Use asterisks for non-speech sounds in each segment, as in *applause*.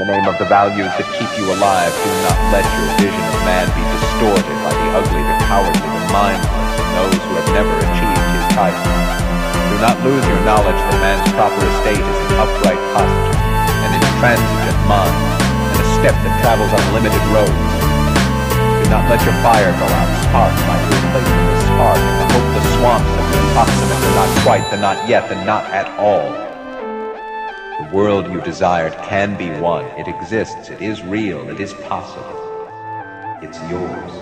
the name of the values that keep you alive, do not let your vision of man be distorted by the ugly, the cowardly, the mindless, and those who have never achieved his title. Do not lose your knowledge that man's proper estate is an upright posture, an intransigent mind, and a step that travels on limited roads. Do not let your fire go out, spark by the spark, and the hopeless swamps of the approximate, the not quite, the not yet, the not at all. World you desired can be won. It exists. It is real. It is possible. It's yours.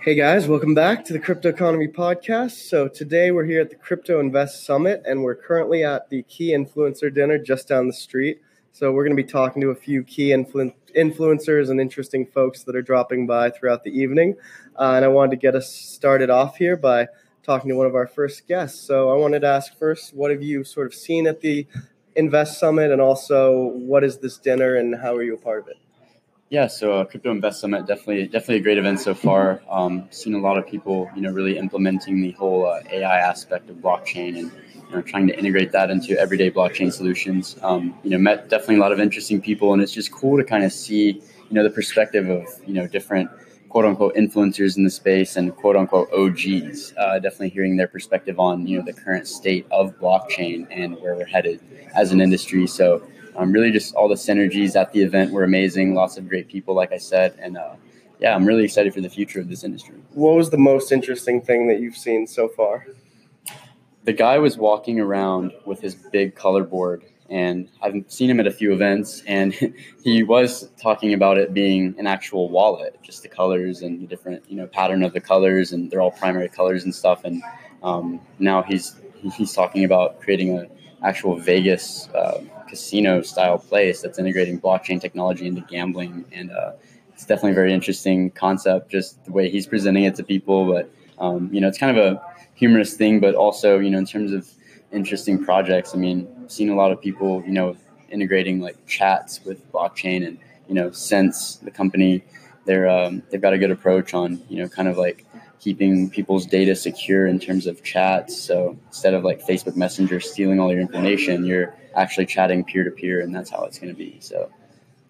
Hey guys, welcome back to the Crypto Economy Podcast. So today we're here at the Crypto Invest Summit and we're currently at the Key Influencer Dinner just down the street. So we're going to be talking to a few key influ- influencers and interesting folks that are dropping by throughout the evening. Uh, and I wanted to get us started off here by talking to one of our first guests. So I wanted to ask first, what have you sort of seen at the Invest Summit, and also what is this dinner, and how are you a part of it? Yeah, so uh, Crypto Invest Summit definitely definitely a great event so far. Um, seen a lot of people, you know, really implementing the whole uh, AI aspect of blockchain and you know, trying to integrate that into everyday blockchain solutions. Um, you know, met definitely a lot of interesting people, and it's just cool to kind of see, you know, the perspective of you know different quote unquote influencers in the space and quote unquote OGs. Uh, definitely hearing their perspective on you know the current state of blockchain and where we're headed as an industry. So um, really just all the synergies at the event were amazing. Lots of great people, like I said, and uh, yeah, I'm really excited for the future of this industry. What was the most interesting thing that you've seen so far? The guy was walking around with his big color board and I've seen him at a few events, and *laughs* he was talking about it being an actual wallet, just the colors and the different you know pattern of the colors, and they're all primary colors and stuff. And um, now he's he's talking about creating an actual Vegas uh, casino style place that's integrating blockchain technology into gambling, and uh, it's definitely a very interesting concept, just the way he's presenting it to people. But um, you know, it's kind of a humorous thing, but also you know in terms of interesting projects. I mean, seen a lot of people, you know, integrating like chats with blockchain, and you know, since the company, they're um, they've got a good approach on you know, kind of like keeping people's data secure in terms of chats. So instead of like Facebook Messenger stealing all your information, you're actually chatting peer to peer, and that's how it's going to be. So,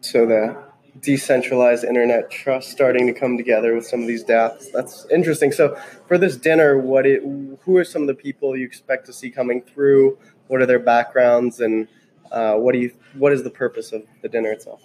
so the decentralized internet trust starting to come together with some of these dApps. That's interesting. So for this dinner, what it, who are some of the people you expect to see coming through? What are their backgrounds, and uh, what do you what is the purpose of the dinner itself?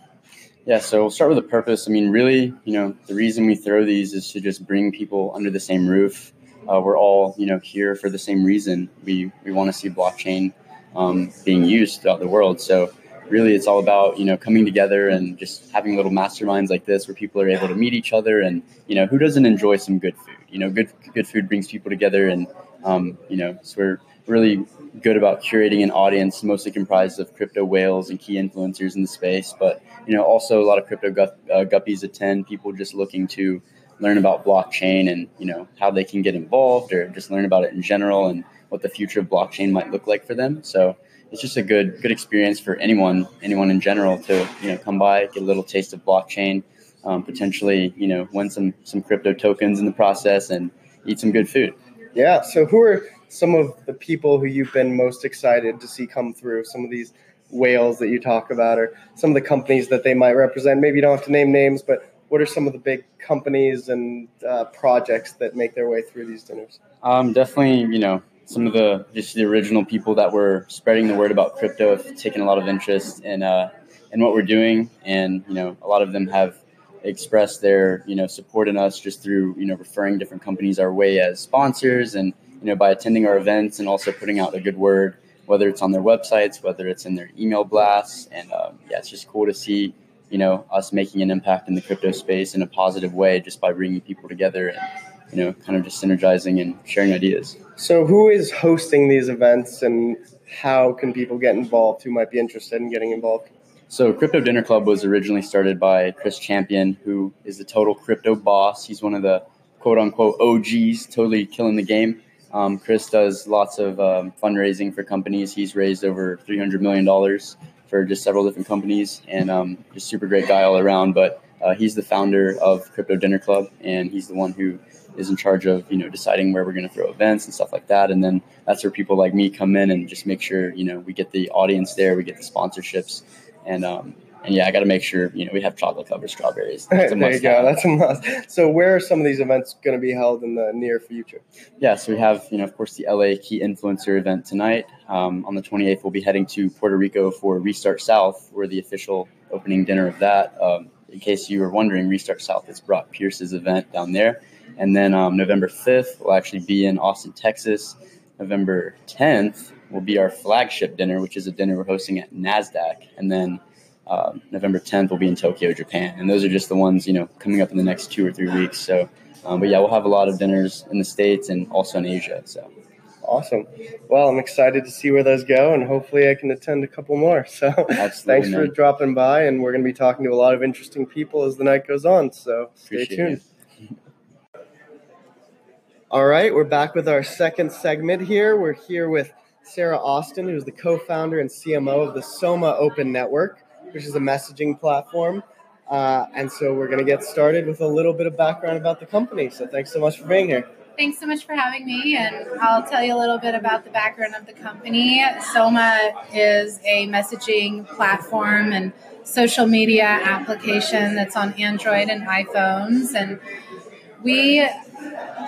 Yeah, so we'll start with the purpose. I mean, really, you know, the reason we throw these is to just bring people under the same roof. Uh, we're all, you know, here for the same reason. We we want to see blockchain um, being used throughout the world. So really it's all about you know coming together and just having little masterminds like this where people are able to meet each other and you know who doesn't enjoy some good food you know good good food brings people together and um, you know so we're really good about curating an audience mostly comprised of crypto whales and key influencers in the space but you know also a lot of crypto uh, guppies attend people just looking to learn about blockchain and you know how they can get involved or just learn about it in general and what the future of blockchain might look like for them. So it's just a good good experience for anyone anyone in general to you know come by get a little taste of blockchain um, potentially you know win some some crypto tokens in the process and eat some good food. Yeah so who are some of the people who you've been most excited to see come through some of these whales that you talk about or some of the companies that they might represent. Maybe you don't have to name names but what are some of the big companies and uh, projects that make their way through these dinners? Um, definitely you know some of the just the original people that were spreading the word about crypto have taken a lot of interest in uh, in what we're doing, and you know a lot of them have expressed their you know support in us just through you know referring different companies our way as sponsors, and you know by attending our events and also putting out a good word, whether it's on their websites, whether it's in their email blasts, and um, yeah, it's just cool to see you know us making an impact in the crypto space in a positive way just by bringing people together and you know kind of just synergizing and sharing ideas. So, who is hosting these events and how can people get involved who might be interested in getting involved? So, Crypto Dinner Club was originally started by Chris Champion, who is the total crypto boss. He's one of the quote unquote OGs, totally killing the game. Um, Chris does lots of um, fundraising for companies. He's raised over $300 million for just several different companies and um, just super great guy all around. But uh, he's the founder of Crypto Dinner Club, and he's the one who is in charge of you know deciding where we're going to throw events and stuff like that. And then that's where people like me come in and just make sure you know we get the audience there, we get the sponsorships, and um, and yeah, I got to make sure you know we have chocolate covered strawberries. *laughs* there you go. That's a must. So where are some of these events going to be held in the near future? Yeah, so we have you know of course the LA Key Influencer event tonight. Um, on the 28th, we'll be heading to Puerto Rico for Restart South. We're the official opening dinner of that. Um, in case you were wondering, Restart South is Brock Pierce's event down there. And then um, November 5th, we'll actually be in Austin, Texas. November 10th will be our flagship dinner, which is a dinner we're hosting at NASDAQ. And then um, November 10th will be in Tokyo, Japan. And those are just the ones, you know, coming up in the next two or three weeks. So, um, but yeah, we'll have a lot of dinners in the States and also in Asia. So. Awesome. Well, I'm excited to see where those go, and hopefully, I can attend a couple more. *laughs* So, thanks for man. dropping by, and we're going to be talking to a lot of interesting people as the night goes on. So, stay tuned. it. *laughs* All right, we're back with our second segment here. We're here with Sarah Austin, who's the co founder and CMO of the Soma Open Network, which is a messaging platform. Uh, and so we're going to get started with a little bit of background about the company. So thanks so much for being here. Thanks so much for having me, and I'll tell you a little bit about the background of the company. Soma is a messaging platform and social media application that's on Android and iPhones, and we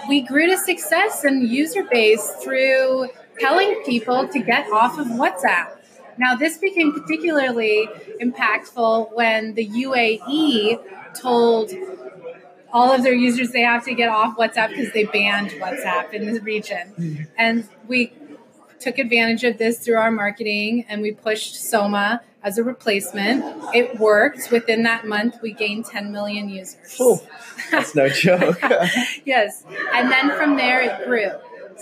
we grew to success and user base through telling people to get off of WhatsApp. Now, this became particularly impactful when the UAE told all of their users they have to get off WhatsApp because they banned WhatsApp in the region. Hmm. And we took advantage of this through our marketing and we pushed Soma as a replacement. It worked. Within that month, we gained 10 million users. Oh, that's no *laughs* joke. yes. And then from there, it grew.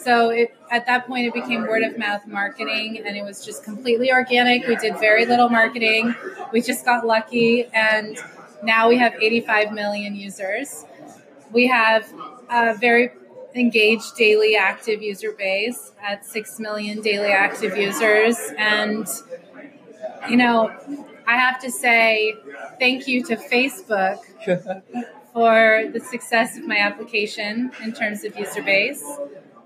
So it, at that point, it became word of mouth marketing, and it was just completely organic. We did very little marketing. We just got lucky, and now we have 85 million users. We have a very engaged daily active user base at 6 million daily active users. And, you know, I have to say thank you to Facebook *laughs* for the success of my application in terms of user base.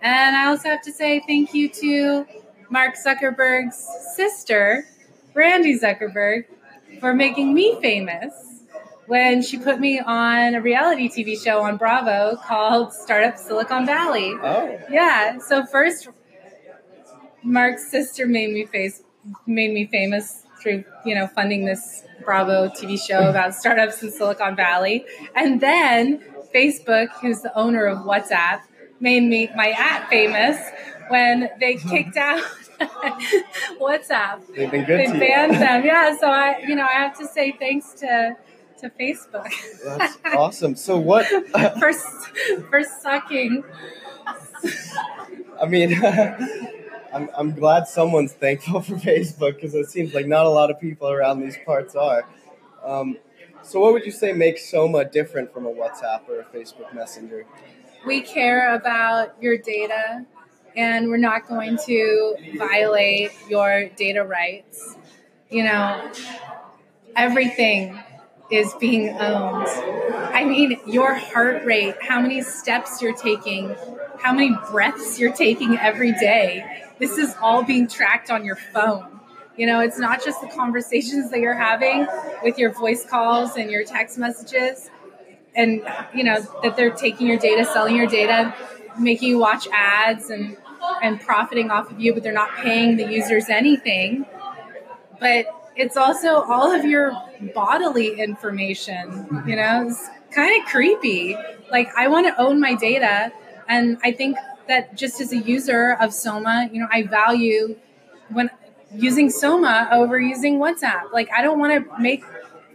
And I also have to say thank you to Mark Zuckerberg's sister, Randi Zuckerberg, for making me famous when she put me on a reality TV show on Bravo called Startup Silicon Valley. Oh, Yeah. So first, Mark's sister made me face made me famous through you know funding this Bravo TV show about startups in Silicon Valley, and then Facebook, who's the owner of WhatsApp, made me my at famous when they kicked out *laughs* WhatsApp. they've been good They banned them. *laughs* Yeah. So I you know I have to say thanks to to Facebook That's *laughs* awesome. So what? for for sucking. I mean, I'm, I'm glad someone's thankful for Facebook because it seems like not a lot of people around these parts are. Um, so, what would you say makes Soma different from a WhatsApp or a Facebook Messenger? We care about your data and we're not going to violate your data rights. You know, everything is being owned. I mean, your heart rate, how many steps you're taking, how many breaths you're taking every day. This is all being tracked on your phone. You know, it's not just the conversations that you're having with your voice calls and your text messages and you know that they're taking your data, selling your data, making you watch ads and and profiting off of you, but they're not paying the users anything. But it's also all of your bodily information. You know, it's kind of creepy. Like I want to own my data, and I think that just as a user of Soma, you know, I value when using Soma over using WhatsApp. Like I don't want to make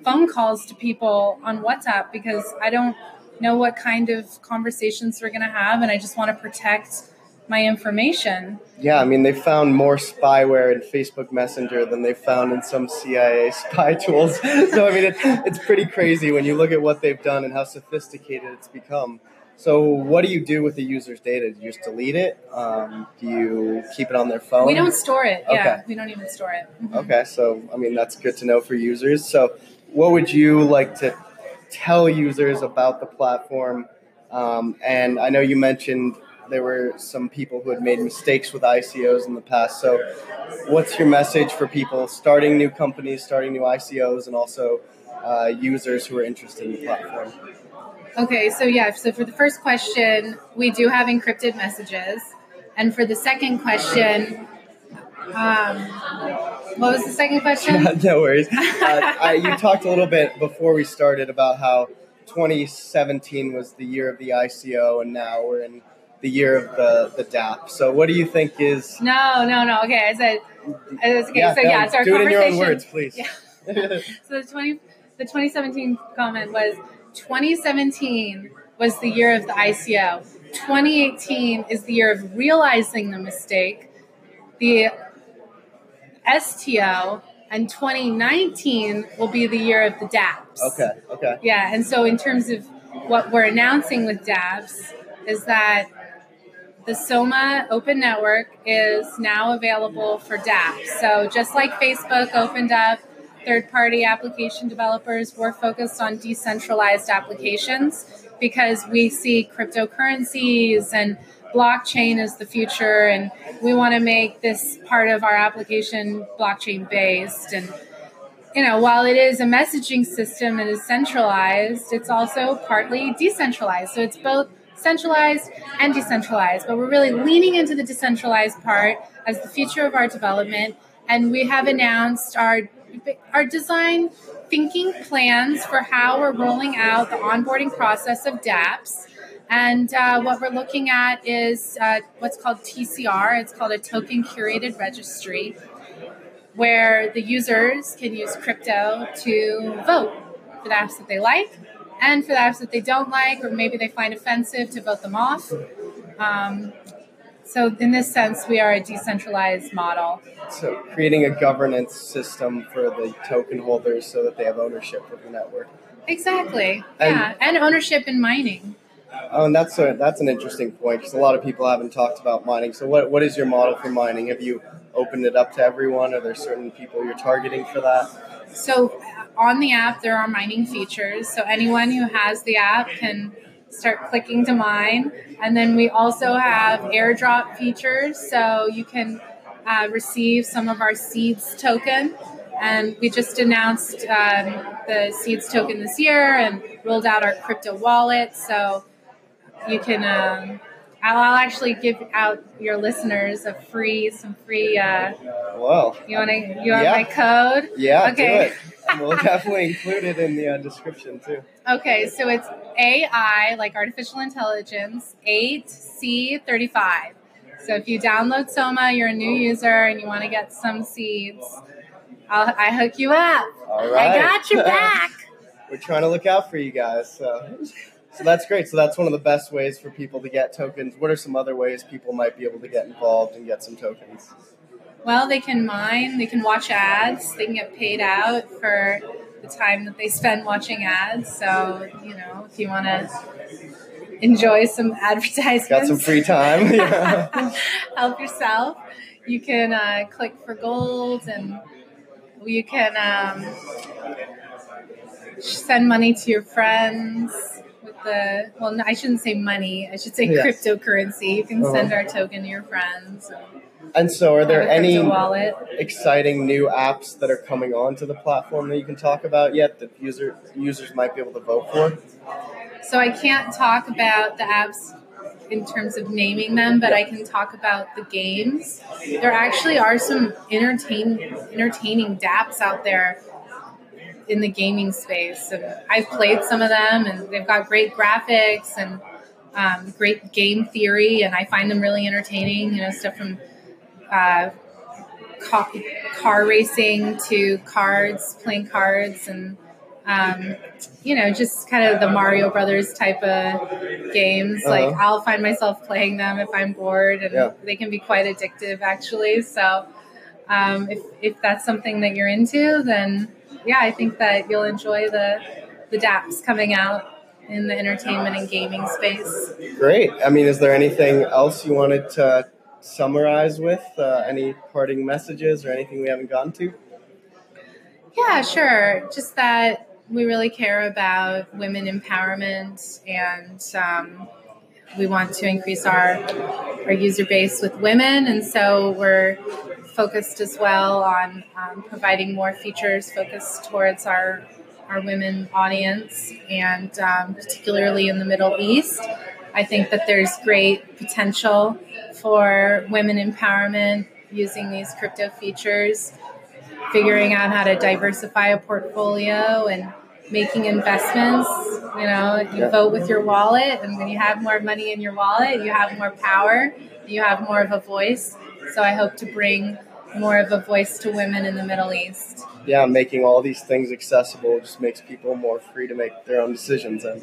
phone calls to people on WhatsApp because I don't know what kind of conversations we're going to have, and I just want to protect my information. Yeah, I mean, they found more spyware in Facebook Messenger than they found in some CIA *laughs* spy tools. so, I mean, it, it's pretty crazy when you look at what they've done and how sophisticated it's become. So, what do you do with the user's data? Do you just delete it? Um, do you keep it on their phone? We don't store it. Yeah, Okay. we don't even store it. Mhm. Okay, so I mean that's good to know for users. So, what would you like to tell users about the platform. Um, and I know you mentioned there were some people who had made mistakes with ICOs in the past. So, what's your message for people starting new companies, starting new ICOs, and also uh, users who are interested in the platform? Okay, so yeah, so for the first question, we do have encrypted messages. And for the second question, um, what was the second question? *laughs* no worries. *laughs* Uh, I, you talked a little bit before we started about how 2017 was the year of the ICO, and now we're in the year of the, the DApp. So, what do you think is? No, no, no. Okay, I said. Okay, yeah, so yeah, it's our do it in your own conversation. words, please. Yeah. so the 20 the 2017 comment was 2017 was the year of the ICO. 2018 is the year of realizing the mistake. The STO and 2019 will be the year of the DApps. Okay. Okay. Yeah, and so in terms of what we're announcing with DApps is that the Soma Open Network is now available for DApps. So just like Facebook opened up third party application developers, we're focused on decentralized applications because we see cryptocurrencies and blockchain is the future and we want to make this part of our application blockchain based. And you know while it is a messaging system and is centralized it's also partly decentralized. So it's both centralized and decentralized but we're really leaning into the decentralized part as the future of our development. And we have announced our our design thinking plans for how we're rolling out the onboarding process of dapps and uh, what we're looking at is uh, what's called TCR. It's called a token curated registry, where the users can use crypto to vote for the apps that they like and for the apps that they don't like or maybe they find offensive to vote them off. Um, so, in this sense, we are a decentralized model. So, creating a governance system for the token holders so that they have ownership of the network. Exactly. And- yeah, and ownership in mining. Oh, and that's a, that's an interesting point because a lot of people haven't talked about mining. So, what, what is your model for mining? Have you opened it up to everyone? Are there certain people you're targeting for that? So uh, on the app, there are mining features. So anyone who has the app can start clicking to mine. And then we also have airdrop features. So you can uh, receive some of our seeds token. And we just announced um, the seeds token this year and rolled out our crypto wallet. So you can. Um, I'll, I'll actually give out your listeners a free, some free. Uh, Well, you want to? You want Yeah. my code? yeah, Okay. *laughs* We'll definitely include it in the uh, description too. Okay, so it's AI, like artificial intelligence, 8C35. So if you download Soma, you're a new user and you want to get some seeds, I'll, I hook you up. All right. I got your *laughs* back. We're trying to look out for you guys. So. So that's great. So that's one of the best ways for people to get tokens. What are some other ways people might be able to get involved and get some tokens? Well, they can mine, they can watch ads, they can get paid out for the time that they spend watching ads. So, you know, if you want to enjoy some *laughs* advertisements, Got some free time. *laughs* Yeah. *laughs* help yourself. You can uh, click for gold, and you can um, send money to your friends the. Well, I shouldn't say money. I should say Yes. cryptocurrency. You can Uh-huh. send our token to your friends. And so, are there have a crypto any wallet? exciting new apps that are coming onto the platform that you can talk about yet that user users might be able to vote for? So I can't talk about the apps in terms of naming them, but I can talk about the games. There actually are some entertain entertaining DApps out there in the gaming space, and I've played some of them, and they've got great graphics and um, great game theory, and I find them really entertaining. You know, stuff from uh, car, car racing to cards, playing cards, and um, you know, just kind of the Mario Brothers type of games. Like Uh-huh. I'll find myself playing them if I'm bored, and Yeah. they can be quite addictive, actually. So, um, if if that's something that you're into, then yeah, I think that you'll enjoy the the DApps coming out in the entertainment and gaming space. Great. I mean, is there anything else you wanted to summarize with? Uh, any parting messages or anything we haven't gotten to? Yeah, sure. Just that we really care about women empowerment and um, we want to increase our our user base with women and so we're focused as well on um, providing more features focused towards our our women audience and um, particularly in the middle east i think that there's great potential for women empowerment using these crypto features figuring out how to diversify a portfolio and making investments. You know, you vote with your wallet, and when you have more money in your wallet, you have more power, you have more of a voice. So I hope to bring more of a voice to women in the Middle East. Yeah, making all these things accessible just makes people more free to make their own decisions. And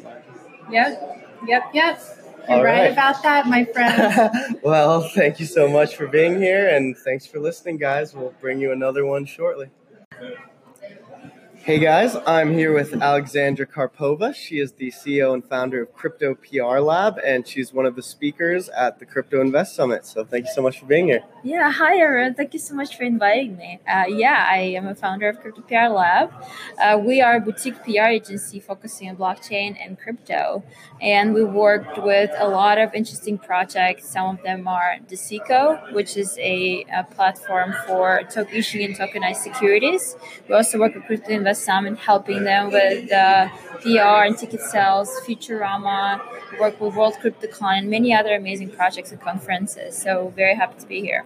yep, yep, yep. You're right. right. about that, my friend. *laughs* well, thank you so much for being here, and thanks for listening, guys. We'll bring you another one shortly. Hey guys, I'm here with Alexandra Karpova. She is the CEO and founder of Crypto PR Lab, and she's one of the speakers at the Crypto Invest Summit. So thank you so much for being here. Yeah, hi Aaron. Thank you so much for inviting me. Uh, yeah, I am a founder of Crypto PR Lab. Uh, we are a boutique PR agency focusing on blockchain and crypto, and we worked with a lot of interesting projects. Some of them are Dececo, which is a, a platform for issuing and tokenized securities. We also work with Crypto Invest Summit, helping them with uh, PR and ticket sales, Futurama, work with World CryptoCon, and many other amazing projects and conferences. So very happy to be here.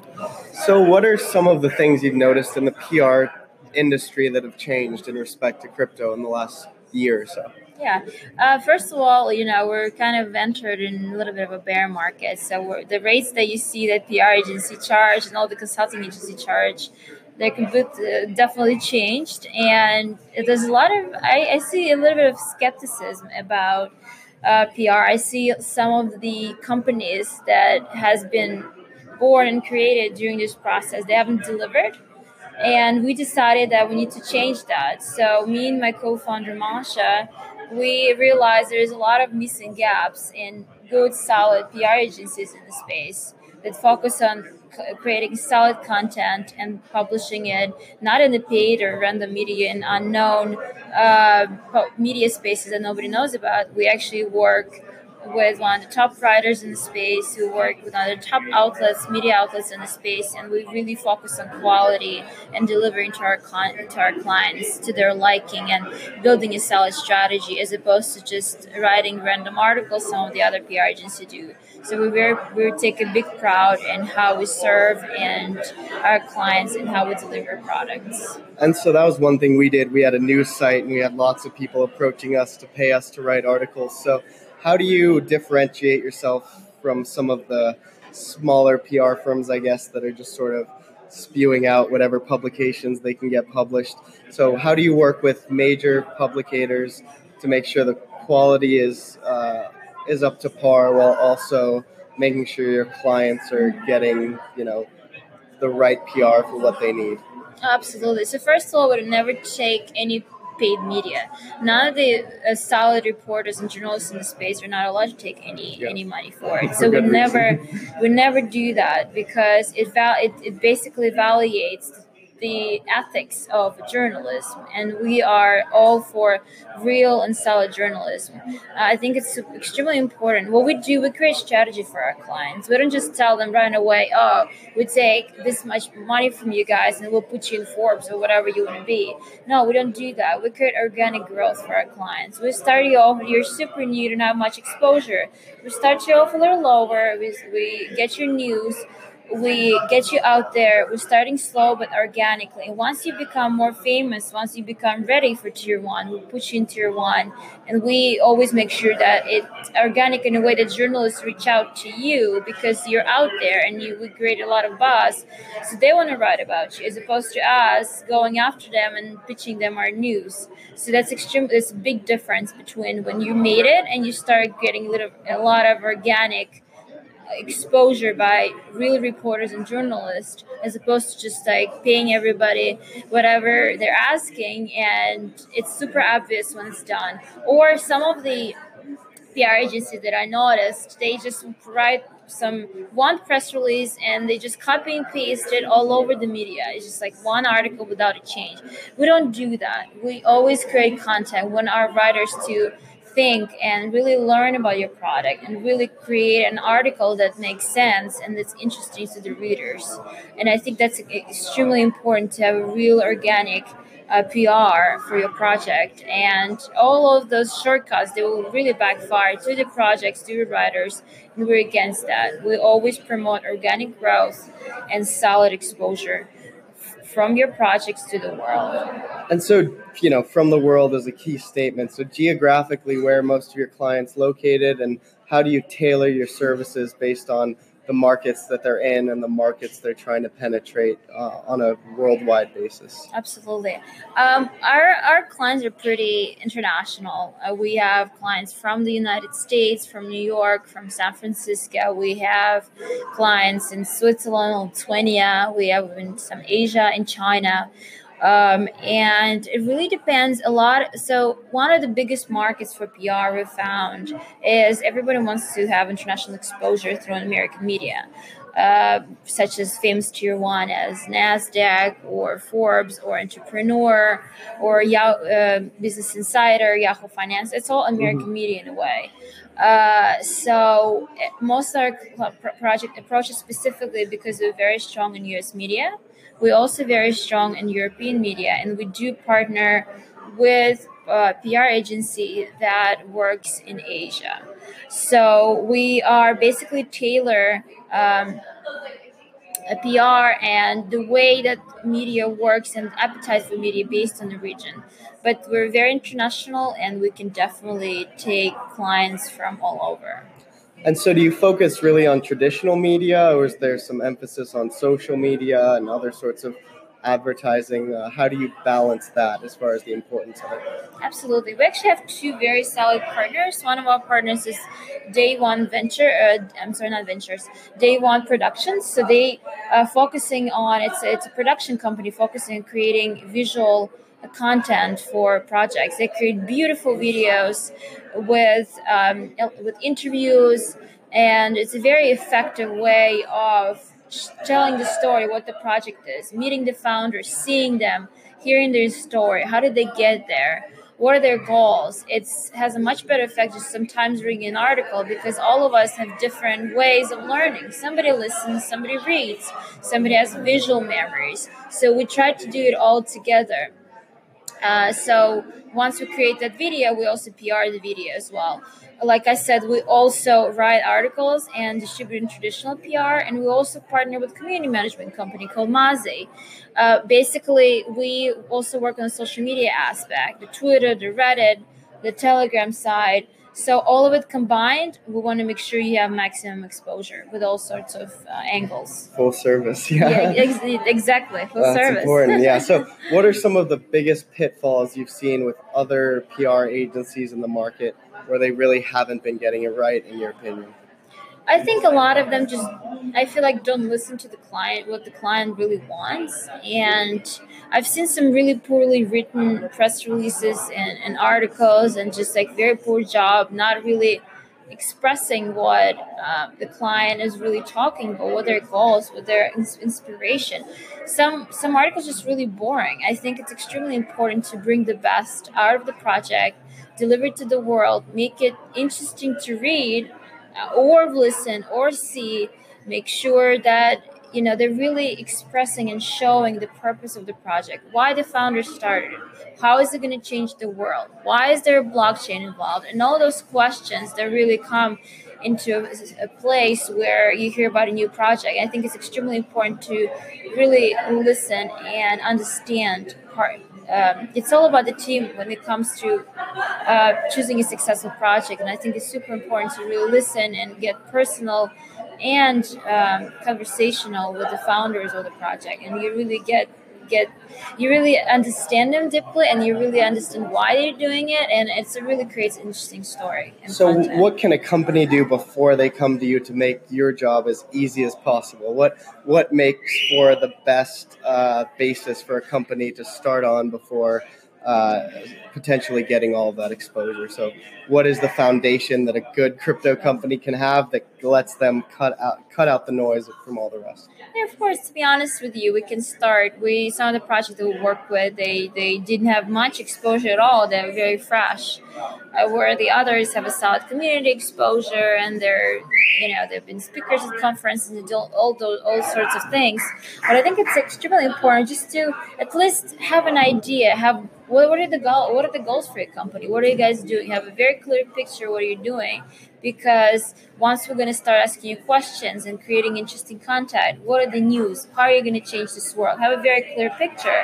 So, what are some of the things you've noticed in the PR industry that have changed in respect to crypto in the last year or so? Yeah. Uh, first of all, you know, we're kind of entered in a little bit of a bear market. So the rates that you see that PR agency charge and all the consulting agency charge they completely definitely changed. And there's a lot of I, I see a little bit of skepticism about uh, pr i see some of the companies that has been born and created during this process they haven't delivered. And we decided that we need to change that. So me and my co-founder masha we realized there's a lot of missing gaps in good solid pr agencies in the space that focus on creating solid content and publishing it not in the paid or random media in unknown uh, media spaces that nobody knows about. We actually work with one of the top writers in the space who work with the top outlets, media outlets in the space, and we really focus on quality and delivering to our client, to our clients to their liking and building a solid strategy as opposed to just writing random articles some of the other PR agencies do. So we very we take a big pride in how we serve and our clients and how we deliver products. And so that was one thing we did. We had a news site and we had lots of people approaching us to pay us to write articles. So how do you differentiate yourself from some of the smaller PR firms, I guess, that are just sort of spewing out whatever publications they can get published? So, how do you work with major publicators to make sure the quality is uh, is up to par while also making sure your clients are getting, you know, the right PR for what they need? Absolutely. So first of all, I would never take any paid media. None of the uh, solid reporters and journalists in the space are not allowed to take any yeah. any money for it. *laughs* So we never we never do that because it val- it, it basically evaluates the ethics of journalism, and we are all for real and solid journalism. Uh, I think it's extremely important. What we do, we create strategy for our clients. We don't just tell them right away, "Oh, we take this much money from you guys, and we'll put you in Forbes or whatever you want to be." No, we don't do that. We create organic growth for our clients. We start you off; you're super new, you don't have much exposure. We start you off a little lower. We, we get your news we get you out there. We're starting slow but organically. And once you become more famous, once you become ready for tier one, we put you in tier one. And we always make sure that it's organic in a way that journalists reach out to you because you're out there and you we create a lot of buzz. So they want to write about you as opposed to us going after them and pitching them our news. So that's extreme. There's a big difference between when you made it and you start getting a little a lot of organic exposure by real reporters and journalists as opposed to just like paying everybody whatever they're asking and it's super obvious when it's done or some of the PR agencies that I noticed, they just write some one press release and they just copy and paste it all over the media. It's just like one article without a change. We don't do that. We always create content. when our writers to think and really learn about your product and really create an article that makes sense and that's interesting to the readers. And I think that's extremely important to have a real organic uh, PR for your project. And all of those shortcuts, they will really backfire to the projects, to the writers, and we're against that. We always promote organic growth and solid exposure from your projects to the world. And so, you know, from the world is a key statement. So, geographically, where most of your clients located, and how do you tailor your services based on the markets that they're in and the markets they're trying to penetrate uh, on a worldwide basis. Absolutely. Um, our, our clients are pretty international. Uh, we have clients from the United States, from New York, from San Francisco. We have clients in Switzerland, Lithuania. We have in some Asia and China. Um, and it really depends a lot. So, one of the biggest markets for PR we found is everybody wants to have international exposure through American media, uh, such as famous tier one as NASDAQ or Forbes or Entrepreneur or Yahoo, uh, Business Insider, Yahoo Finance. It's all American mm-hmm. media in a way. Uh, so, most of our project approaches specifically because we're very strong in US media we're also very strong in European media, and we do partner with a PR agency that works in Asia. So we are basically tailor um, a PR and the way that media works and appetite for media based on the region. But we're very international, and we can definitely take clients from all over. And so, do you focus really on traditional media, or is there some emphasis on social media and other sorts of advertising? Uh, how do you balance that as far as the importance of it? Absolutely. We actually have two very solid partners. One of our partners is Day One Venture. Uh, I'm sorry, not Ventures. Day One Productions. So they are focusing on it's it's a production company focusing on creating visual content for projects. They create beautiful videos with um, with interviews, and it's a very effective way of telling the story, what the project is, meeting the founders, seeing them, hearing their story. How did they get there? What are their goals? It has a much better effect just sometimes reading an article because all of us have different ways of learning. Somebody listens, somebody reads, somebody has visual memories. So we try to do it all together. Uh, so once we create that video, we also PR the video as well. Like I said, we also write articles and distribute in traditional PR, and we also partner with community management company called Maze. Uh, basically, we also work on the social media aspect, the Twitter, the Reddit, the Telegram side, so all of it combined, we want to make sure you have maximum exposure with all sorts of uh, angles. Full service, *laughs* yeah. yeah ex- exactly, full That's service. important, yeah. So, *laughs* what are some of the biggest pitfalls you've seen with other PR agencies in the market where they really haven't been getting it right, in your opinion? I think a lot of them just, I feel like, don't listen to the client, what the client really wants. And I've seen some really poorly written press releases and, and articles and just like very poor job, not really expressing what uh, the client is really talking about, what their goals, what their inspiration. Some some articles just really boring. I think it's extremely important to bring the best out of the project, deliver it to the world, make it interesting to read, or listen or see make sure that you know they're really expressing and showing the purpose of the project why the founders started how is it going to change the world why is there a blockchain involved and all those questions that really come into a, a place where you hear about a new project. I think it's extremely important to really listen and understand part um, it's all about the team when it comes to uh, choosing a successful project. And I think it's super important to really listen and get personal and um, conversational with the founders of the project. And you really get get you really understand them deeply and you really understand why they're doing it and it's, it really creates an interesting story so content. what can a company do before they come to you to make your job as easy as possible what what makes for the best uh, basis for a company to start on before uh, potentially getting all that exposure. So, what is the foundation that a good crypto company can have that lets them cut out cut out the noise from all the rest? Yeah, of course. To be honest with you, we can start. We some of the projects that we work with, they they didn't have much exposure at all. They're very fresh, uh, where the others have a solid community exposure and they're you know they've been speakers at conferences and all all those all sorts of things. But I think it's extremely important just to at least have an idea, have what, what are the goal what are the goals for your company what are you guys doing you have a very clear picture what are you're doing because once we're going to start asking you questions and creating interesting content what are the news? How are you going to change this world? Have a very clear picture.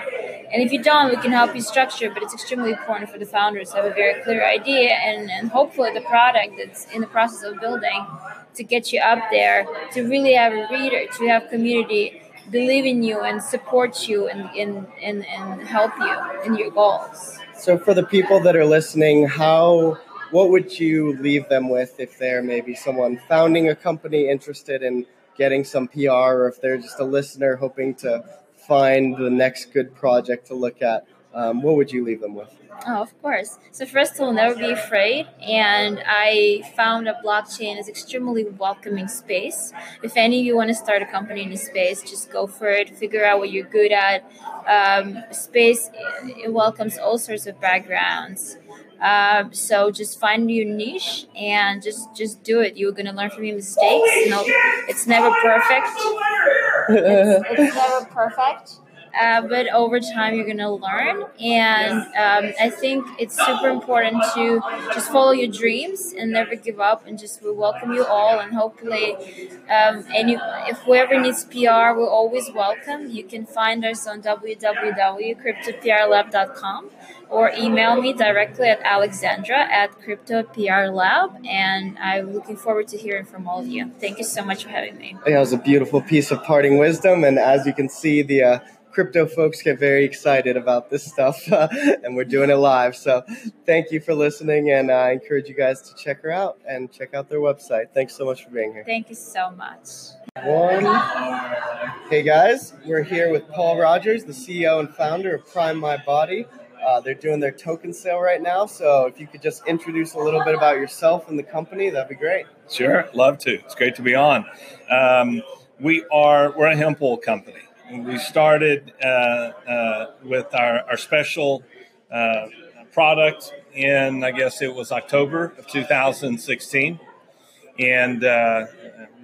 And if you don't we can help you structure but it's extremely important for the founders to have a very clear idea and, and hopefully the product that's in the process of building to get you up there to really have a reader to have community believe in you and support you and, and, and, and help you in your goals. So for the people that are listening, how what would you leave them with if they're maybe someone founding a company interested in getting some PR or if they're just a listener hoping to find the next good project to look at? Um, what would you leave them with? Oh, of course. So first, of all, never be afraid. And I found that blockchain is extremely welcoming space. If any of you want to start a company in this space, just go for it. Figure out what you're good at. Um, space it welcomes all sorts of backgrounds. Uh, so just find your niche and just just do it. You're gonna learn from your mistakes. No, it's never perfect. It's, it's never perfect uh, but over time you're gonna learn. And um, i think it's super important to just follow your dreams and never give up. And just we welcome you all. And hopefully um, and you, if whoever needs pr we're always welcome. You can find us on www.cryptoprlab.com or email me directly at alexandra at cryptoprlab and i'm looking forward to hearing from all of you. Thank you so much for having me. It was a beautiful piece of parting wisdom. And as you can see the uh, crypto folks get very excited about this stuff, *laughs* uh, and we're doing it live. So thank you for listening, and I encourage you guys to check her out and check out their website. Thanks so much for being here. Thank you so much. One. Hey guys, we're here with Paul Rogers, the CEO and founder of Prime My Body. Uh, they're doing their token sale right now, so if you could just introduce a little bit about yourself and the company, that'd be great. Sure, love to. It's great to be on. Um, we are we're a hemp oil company we started uh, uh, with our, our special uh, product in, I guess it was October of 2016. And uh,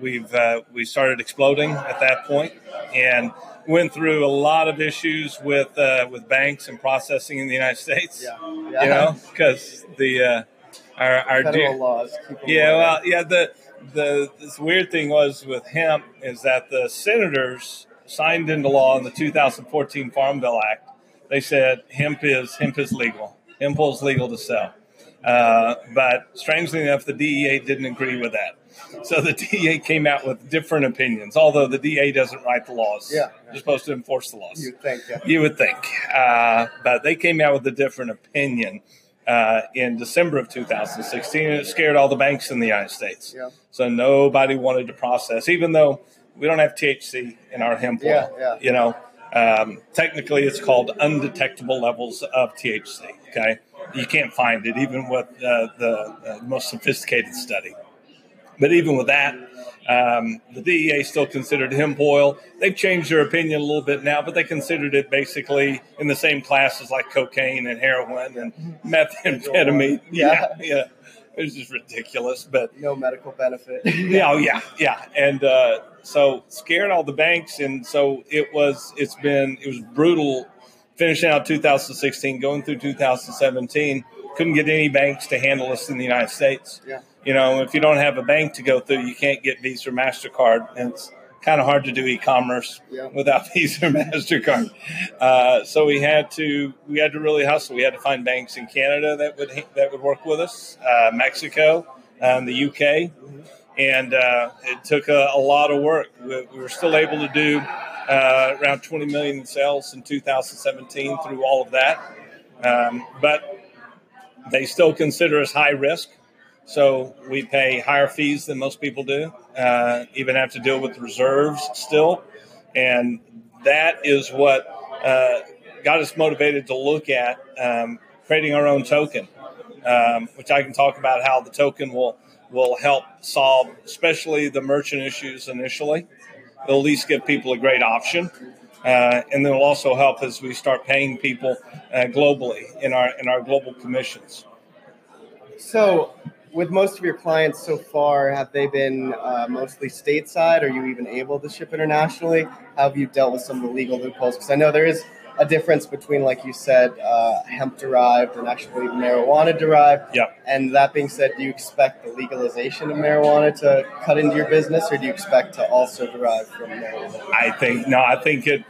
we've uh, we started exploding at that point and went through a lot of issues with uh, with banks and processing in the United States. Yeah, yeah. You know, because the our, our federal laws. yeah, well, yeah. The the this weird thing was with hemp is that the senators signed into law in the 2014 Farm Bill Act. They said hemp is hemp is legal. Hemp is legal to sell. Uh, but strangely enough, the DEA didn't agree with that. So the *laughs* DEA came out with different opinions. Although the DEA doesn't write the laws, yeah, they're supposed to enforce the laws. You think? Yeah. You would think, uh, but they came out with a different opinion. Uh, in December of 2016, and it scared all the banks in the United States. Yeah. So nobody wanted to process, even though we don't have THC in our hemp oil. Yeah, yeah. You know, um, technically it's called undetectable levels of THC. Okay, you can't find it even with uh, the uh, most sophisticated study. But even with that, um, the DEA still considered hemp oil. They've changed their opinion a little bit now, but they considered it basically in the same class as like cocaine and heroin and methamphetamine. *laughs* Yeah, yeah. It's just ridiculous, but no medical benefit. yeah, oh, yeah, yeah, and uh, so scared all the banks, and so it was. It's been it was brutal. Finishing out 2016, going through 2017, couldn't get any banks to handle us in the United States. Yeah. You know, if you don't have a bank to go through, you can't get Visa or Mastercard, and it's kind of hard to do e-commerce yeah. without *laughs* Visa or Mastercard. Uh, so we had to we had to really hustle. We had to find banks in Canada that would that would work with us, uh, Mexico, um, the UK. Mm-hmm and uh, it took a, a, lot of work. We, we, were still able to do uh, around 20 million in sales in 2017 through all of that, um, but they still consider us high risk. So we pay higher fees than most people do. Uh, even have to deal with reserves still, and that is what uh, got us motivated to look at um, creating our own token, um, which I can talk about how the token will will help solve, especially the merchant issues initially. It'll at least give people a great option. Uh, and then it'll also help as we start paying people uh, globally in our in our global commissions. So, with most of your clients so far, have they been uh, mostly stateside? Are you even able to ship internationally? How have you dealt with some of the legal loopholes? Because I know there is a difference between, like you said, uh, hemp derived and actually marijuana derived. Yeah. And that being said, do you expect the legalization of marijuana to cut into your business, or do you expect to also derive from marijuana? I think no. I think it.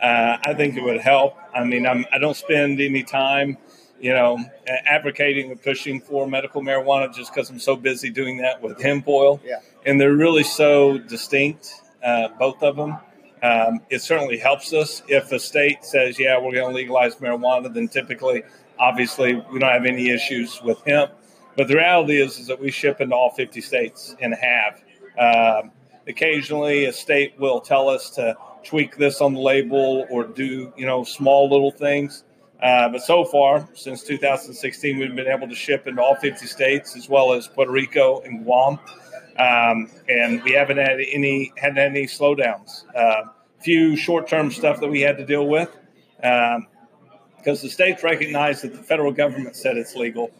Uh, I think it would help. I mean, I'm, I don't spend any time, you know, advocating or pushing for medical marijuana just because I'm so busy doing that with hemp oil. Yeah. And they're really so distinct, uh, both of them. Um, it certainly helps us if a state says, "Yeah, we're going to legalize marijuana." Then typically, obviously, we don't have any issues with hemp. But the reality is, is that we ship into all 50 states and have. Um, occasionally, a state will tell us to tweak this on the label or do you know small little things. Uh, but so far, since 2016, we've been able to ship into all 50 states as well as Puerto Rico and Guam, um, and we haven't had any had any slowdowns. Uh, few short-term stuff that we had to deal with because um, the states recognize that the federal government said it's legal,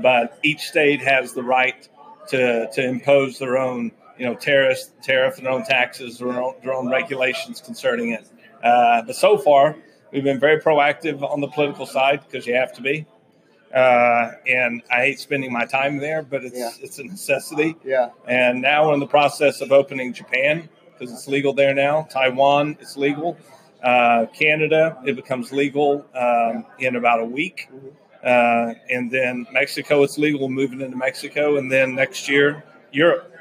but each state has the right to to impose their own you know, tariff, tariff, their own taxes, their own, their own regulations concerning it. Uh, but so far, we've been very proactive on the political side because you have to be. Uh, and I hate spending my time there, but it's Yeah. it's a necessity. Yeah. And now we're in the process of opening Japan because it's legal there now. Taiwan, it's legal. Uh, Canada, it becomes legal um, in about a week. Uh, and then Mexico, it's legal moving into Mexico. And then next year, Europe.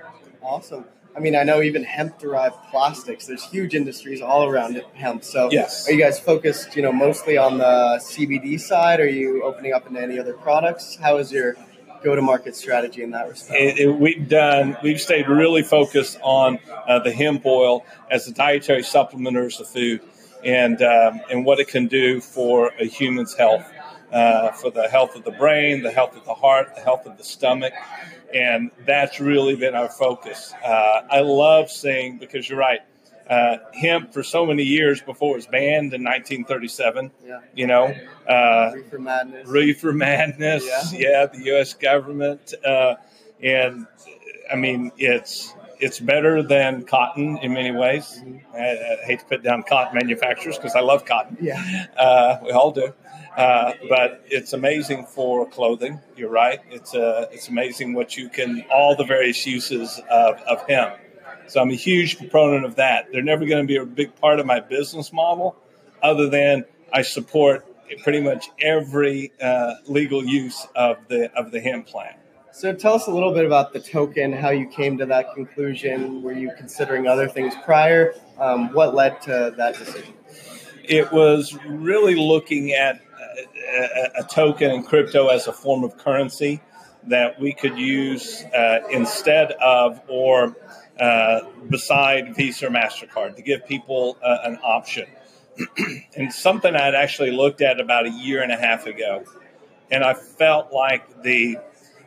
Awesome. I mean, I know even hemp derived plastics. There's huge industries all around hemp. So, Yes. are you guys focused, you know, mostly on the CBD side? Are you opening up into any other products? How is your go-to-market strategy in that respect? it, it, we've done we've stayed really focused on uh, the hemp oil as a dietary supplement or as a food and um, and what it can do for a human's health uh, for the health of the brain the health of the heart the health of the stomach and that's really been our focus uh, i love seeing because you're right uh, hemp for so many years before it was banned in 1937 yeah. you know uh, Reefer madness. reefer madness. Yeah. *laughs* Yeah, the U.S. government, uh, and I mean it's it's better than cotton in many ways. I, I hate to put down cotton manufacturers because I love cotton. yeah. Uh, we all do. Uh, but it's amazing for clothing. You're right. It's uh, it's amazing what you can all the various uses of, of hemp. So I'm a huge proponent of that. They're never going to be a big part of my business model, other than I support pretty much every uh, legal use of the of the hemp plant. So, tell us a little bit about the token. How you came to that conclusion? Were you considering other things prior? Um, what led to that decision? It was really looking at a, token and crypto as a form of currency that we could use uh, instead of or uh, beside Visa or Mastercard to give people uh, an option. *clears throat* and something I'd actually looked at about a year and a half ago, and I felt like the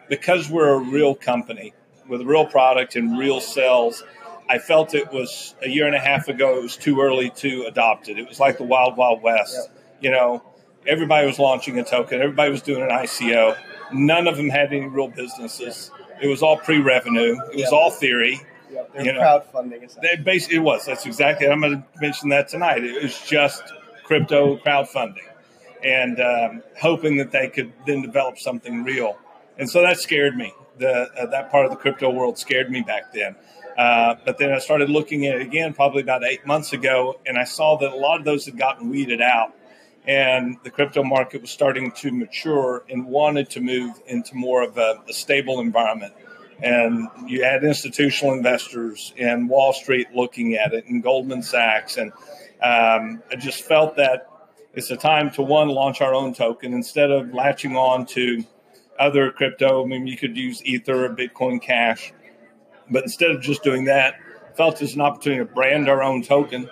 because we're a real company with a real product and real sales. I felt it was a year and a half ago. It was too early to adopt it. It was like the wild, wild west. You know, everybody was launching a token. Everybody was doing an ICO. None of them had any real businesses. It was all pre-revenue. It was Yeah. all theory. Yeah, they're You know, crowdfunding. They basically, it was. That's exactly. I'm going to mention that tonight. It was just crypto crowdfunding, and um, hoping that they could then develop something real. And so that scared me. The uh, that part of the crypto world scared me back then. Uh, but then I started looking at it again, probably about eight months ago, and I saw that a lot of those had gotten weeded out, and the crypto market was starting to mature and wanted to move into more of a, a stable environment. And you had institutional investors and Wall Street looking at it, and Goldman Sachs, and um, I just felt that it's a time to one launch our own token instead of latching on to other crypto. I mean, you could use Ether or Bitcoin Cash, but instead of just doing that, felt it's an opportunity to brand our own token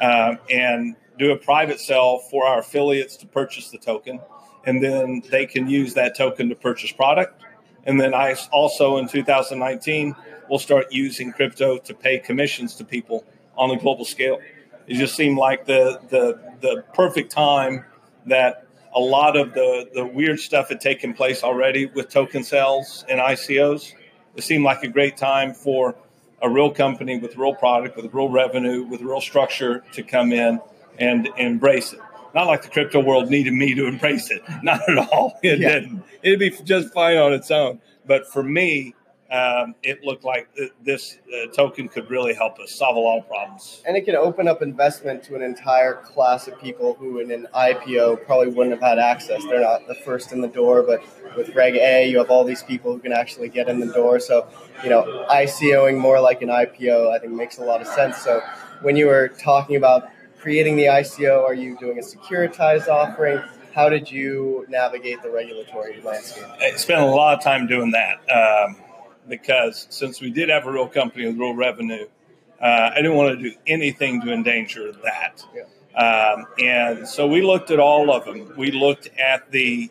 um, and do a private sale for our affiliates to purchase the token, and then they can use that token to purchase product. And then I also in 2019 will start using crypto to pay commissions to people on a global scale. It just seemed like the the the perfect time that a lot of the the weird stuff had taken place already with token sales and ICOs. It seemed like a great time for a real company with real product, with real revenue, with real structure to come in and embrace it. Not like the crypto world needed me to *laughs* embrace it. Not at all. *laughs* It yeah. didn't. It'd be just fine on its own. But for me, um, it looked like this uh, token could really help us solve a lot of problems. And it can open up investment to an entire class of people who, in an IPO, probably wouldn't have had access. They're not the first in the door, but with Reg A, you have all these people who can actually get in the door. So, you know, ICOing more like an IPO, I think makes a lot of sense. So, when you were talking about creating the ICO, are you doing a securitized offering? How did you navigate the regulatory landscape? I spent a lot of time doing that. Um, because since we did have a real company with real revenue, uh, I didn't want to do anything to endanger that. Yeah. Um, and so we looked at all of them. We looked at the,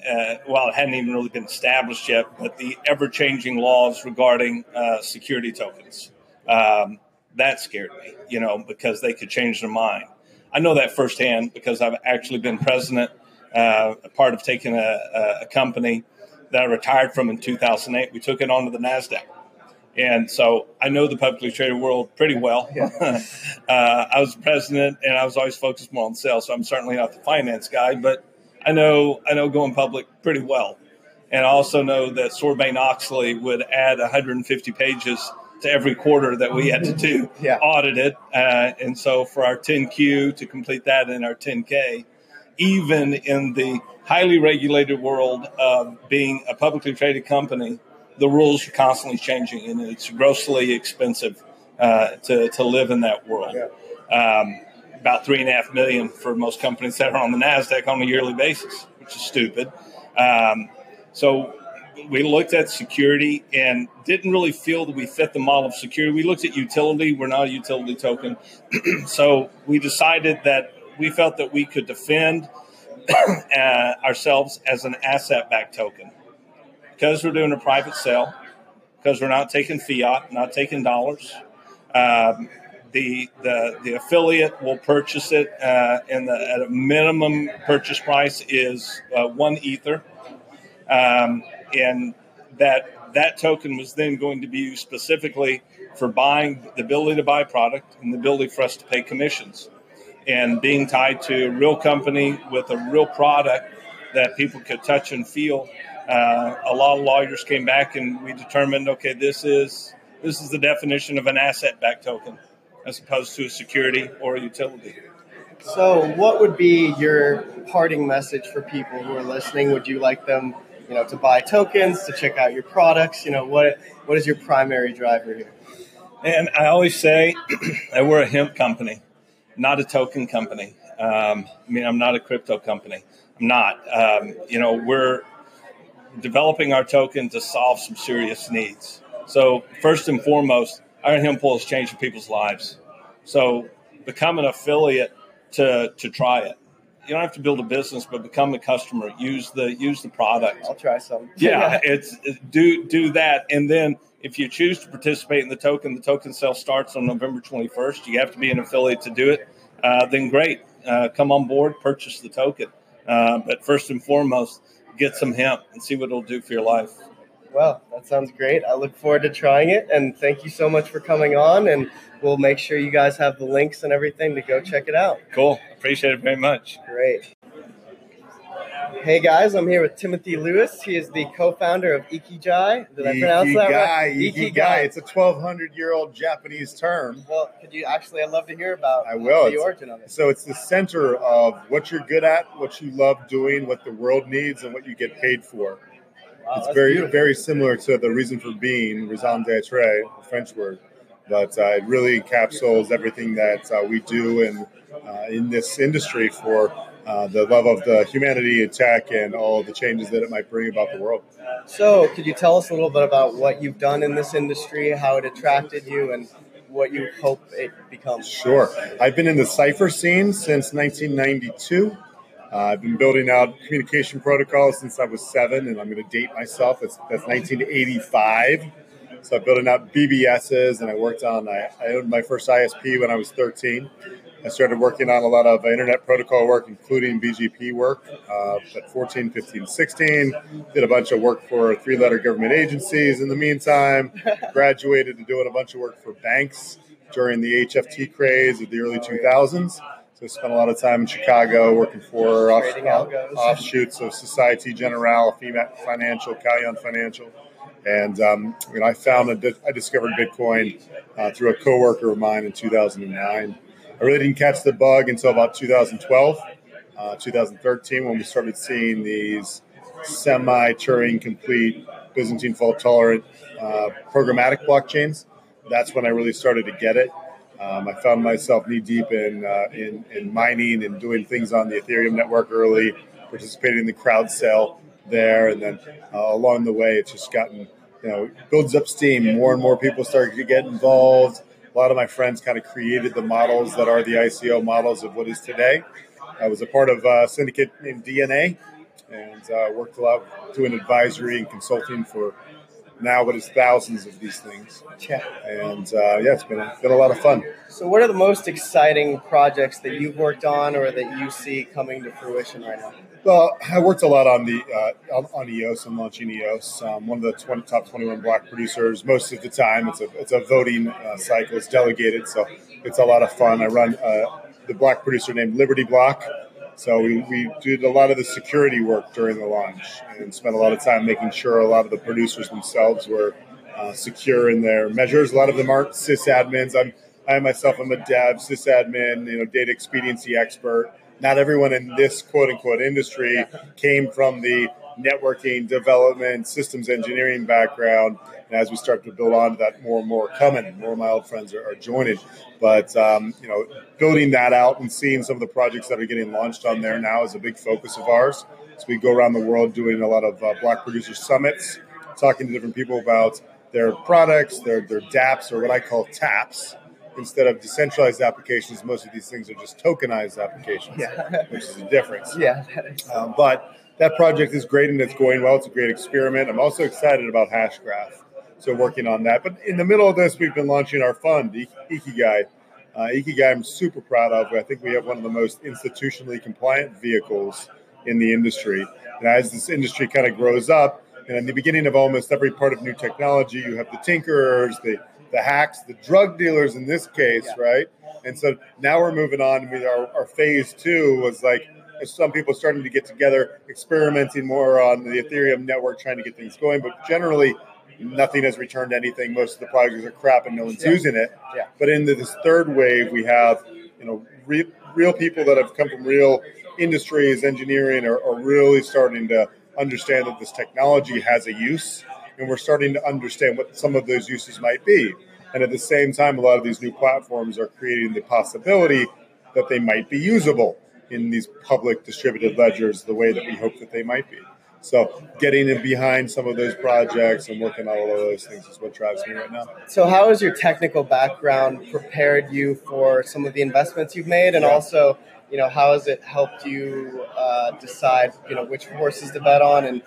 uh, well, it hadn't even really been established yet, but the ever changing laws regarding uh, security tokens. Um, that scared me, you know, because they could change their mind. I know that firsthand because I've actually been president, uh, part of taking a, a company that I retired from in 2008. We took it onto the NASDAQ. And so I know the publicly traded world pretty well. *laughs* Uh, I was president and I was always focused more on sales. So I'm certainly not the finance guy, but I know, I know going public pretty well. And I also know that Sarbanes Oxley would add 150 pages to every quarter that we had to do *laughs* yeah. audit Uh, and so for our 10Q to complete that in our 10K, even in the highly regulated world of being a publicly traded company, the rules are constantly changing, and it's grossly expensive uh, to to live in that world. Yeah. Um, about three and a half million for most companies that are on the Nasdaq on a yearly basis, which is stupid. Um, so we looked at security and didn't really feel that we fit the model of security. We looked at utility. We're not a utility token, *clears throat* so we decided that we felt that we could defend *clears throat* uh, ourselves as an asset backed token. Because we're doing a private sale, because we're not taking fiat, not taking dollars, um, the, the, the affiliate will purchase it, uh, and the, at a minimum purchase price is uh, one ether. Um, and that, that token was then going to be used specifically for buying the ability to buy product and the ability for us to pay commissions and being tied to a real company with a real product that people could touch and feel. Uh, a lot of lawyers came back and we determined, okay, this is this is the definition of an asset-backed token, as opposed to a security or a utility. So, what would be your parting message for people who are listening? Would you like them, you know, to buy tokens, to check out your products? You know, what what is your primary driver here? And I always say *clears throat* that we're a hemp company not a token company. Um, I mean, I'm not a crypto company. I'm not. Um, you know, we're developing our token to solve some serious needs. So, first and foremost, Iron Hemp Oil is changing people's lives. So, become an affiliate to to try it. You don't have to build a business, but become a customer. Use the use the product. I'll try some. yeah, *laughs* it's do do that, and then if you choose to participate in the token, the token sale starts on November 21st. You have to be an affiliate to do it. Uh, then great, uh, come on board, purchase the token. Uh, but first and foremost, get some hemp and see what it'll do for your life. Well, that sounds great. I look forward to trying it. And thank you so much for coming on. And we'll make sure you guys have the links and everything to go check it out. Cool. Appreciate it very much. Great. Hey guys, I'm here with Timothy Lewis. He is the co-founder of Ikijai. Did I pronounce that right? Ikigai. It's a 1,200-year-old Japanese term. Well, could you actually? I'd love to hear about. I will. The origin of it. So it's the center of what you're good at, what you love doing, what the world needs, and what you get paid for. Wow, it's very, beautiful. very similar to the reason for being, raison d'être, a French word, but uh, it really encapsulates everything that uh, we do and uh, in this industry for uh, the love of the humanity and tech and all the changes that it might bring about the world. So, could you tell us a little bit about what you've done in this industry, how it attracted you, and what you hope it becomes? Sure. I've been in the Cypher scene since 1992. Uh, I've been building out communication protocols since I was seven, and I'm going to date myself. That's, that's 1985. So I'm building out BBSs, and I worked on, I, I owned my first ISP when I was 13. I started working on a lot of internet protocol work, including BGP work uh, at 14, 15, 16. Did a bunch of work for three letter government agencies in the meantime. *laughs* Graduated to doing a bunch of work for banks during the HFT craze of the early 2000s. So I spent a lot of time in Chicago working for off, offshoots of Societe Generale, Fimat Financial, Calyon Financial. And um, you know, I found I discovered Bitcoin uh, through a coworker of mine in 2009. I really didn't catch the bug until about 2012, uh, 2013, when we started seeing these semi Turing complete Byzantine fault tolerant uh, programmatic blockchains. That's when I really started to get it. Um, I found myself knee deep in, uh, in, in mining and doing things on the Ethereum network early, participating in the crowd sale there, and then uh, along the way, it's just gotten you know builds up steam. More and more people start to get involved a lot of my friends kind of created the models that are the ICO models of what is today. I was a part of a syndicate named DNA and uh, worked a lot doing advisory and consulting for now it is thousands of these things. Yeah. And uh, yeah, it's been a, been a lot of fun. So, what are the most exciting projects that you've worked on or that you see coming to fruition right now? Well, I worked a lot on the uh, on EOS and launching EOS. Um, one of the 20, top 21 block producers. Most of the time, it's a it's a voting uh, cycle. It's delegated, so it's a lot of fun. I run uh, the block producer named Liberty Block. So we, we did a lot of the security work during the launch and spent a lot of time making sure a lot of the producers themselves were uh, secure in their measures. A lot of them aren't sysadmins. I'm I myself am a dev, sysadmin, you know, data expediency expert not everyone in this quote unquote industry came from the networking, development, systems engineering background. And as we start to build onto that, more and more coming, more of my old friends are, are joining. But um, you know, building that out and seeing some of the projects that are getting launched on there now is a big focus of ours. So we go around the world doing a lot of uh, block producer summits, talking to different people about their products, their their DApps, or what I call TAPs instead of decentralized applications, most of these things are just tokenized applications, yeah. which is a difference. *laughs* Yeah. Um, but that project is great and it's going well. It's a great experiment. I'm also excited about Hashgraph, so working on that. But in the middle of this, we've been launching our fund, Ikigai. Uh, Ikigai, I'm super proud of. I think we have one of the most institutionally compliant vehicles in the industry. And as this industry kind of grows up, and in the beginning of almost every part of new technology, you have the tinkerers, the the hacks, the drug dealers in this case, yeah. right? And so now we're moving on. with our, our phase two was like some people starting to get together, experimenting more on the Ethereum network, trying to get things going. But generally, nothing has returned anything. Most of the projects are crap, and no one's yeah. using it. Yeah. But in this third wave, we have you know re- real people that have come from real industries, engineering, are, are really starting to understand that this technology has a use and we're starting to understand what some of those uses might be. And at the same time, a lot of these new platforms are creating the possibility that they might be usable in these public distributed ledgers the way that we hope that they might be. So getting in behind some of those projects and working on all of those things is what drives me right now. So how has your technical background prepared you for some of the investments you've made, and yeah. also, you know, how has it helped you uh, decide, you know, which horses to bet on and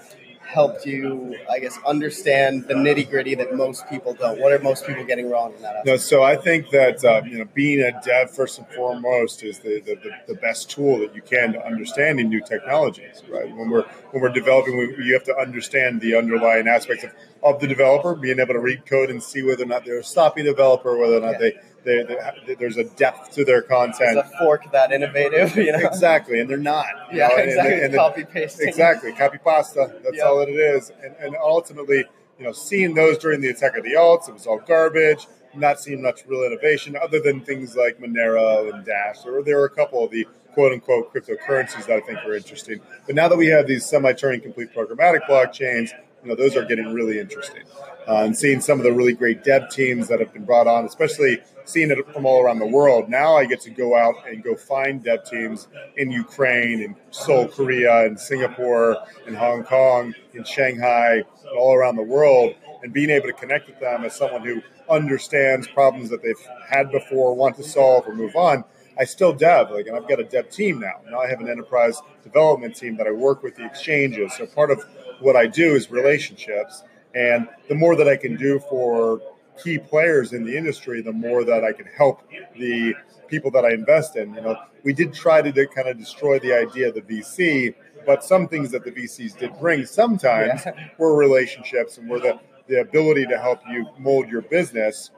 helped you, I guess, understand the nitty gritty that most people don't? What are most people getting wrong in that? No, so I think that uh, you know, being a dev first and foremost is the, the, the, best tool that you can to understanding new technologies. Right? When we're when we're developing, we, you have to understand the underlying aspects of, of the developer, being able to read code and see whether or not they're a stopping developer, whether or not yeah. they they, they, there's a depth to their content. There's a fork that innovative, *laughs* you know? Exactly, and they're not. Yeah, know? exactly. And, and, copy paste. Exactly, copy pasta. That's all that it is. And, and ultimately, you know, seeing those during the attack of the alts, it was all garbage. Not seeing much real innovation other than things like Monero and Dash, or there were a couple of the quote unquote cryptocurrencies that I think were interesting. But now that we have these semi Turing complete programmatic blockchains, you know, those are getting really interesting. Uh, and seeing some of the really great dev teams that have been brought on, especially seeing it from all around the world. Now I get to go out and go find dev teams in Ukraine, in Seoul, Korea, in Singapore, in Hong Kong, in Shanghai, all around the world, and being able to connect with them as someone who understands problems that they've had before, want to solve, or move on. I still dev, like, and I've got a dev team now. Now I have an enterprise development team that I work with the exchanges. So part of what I do is relationships, and the more that I can do for key players in the industry, the more that I can help the people that I invest in. You know, we did try to kind of destroy the idea of the VC, but some things that the VCs did bring sometimes yeah. were relationships and were the, the ability to help you mold your business.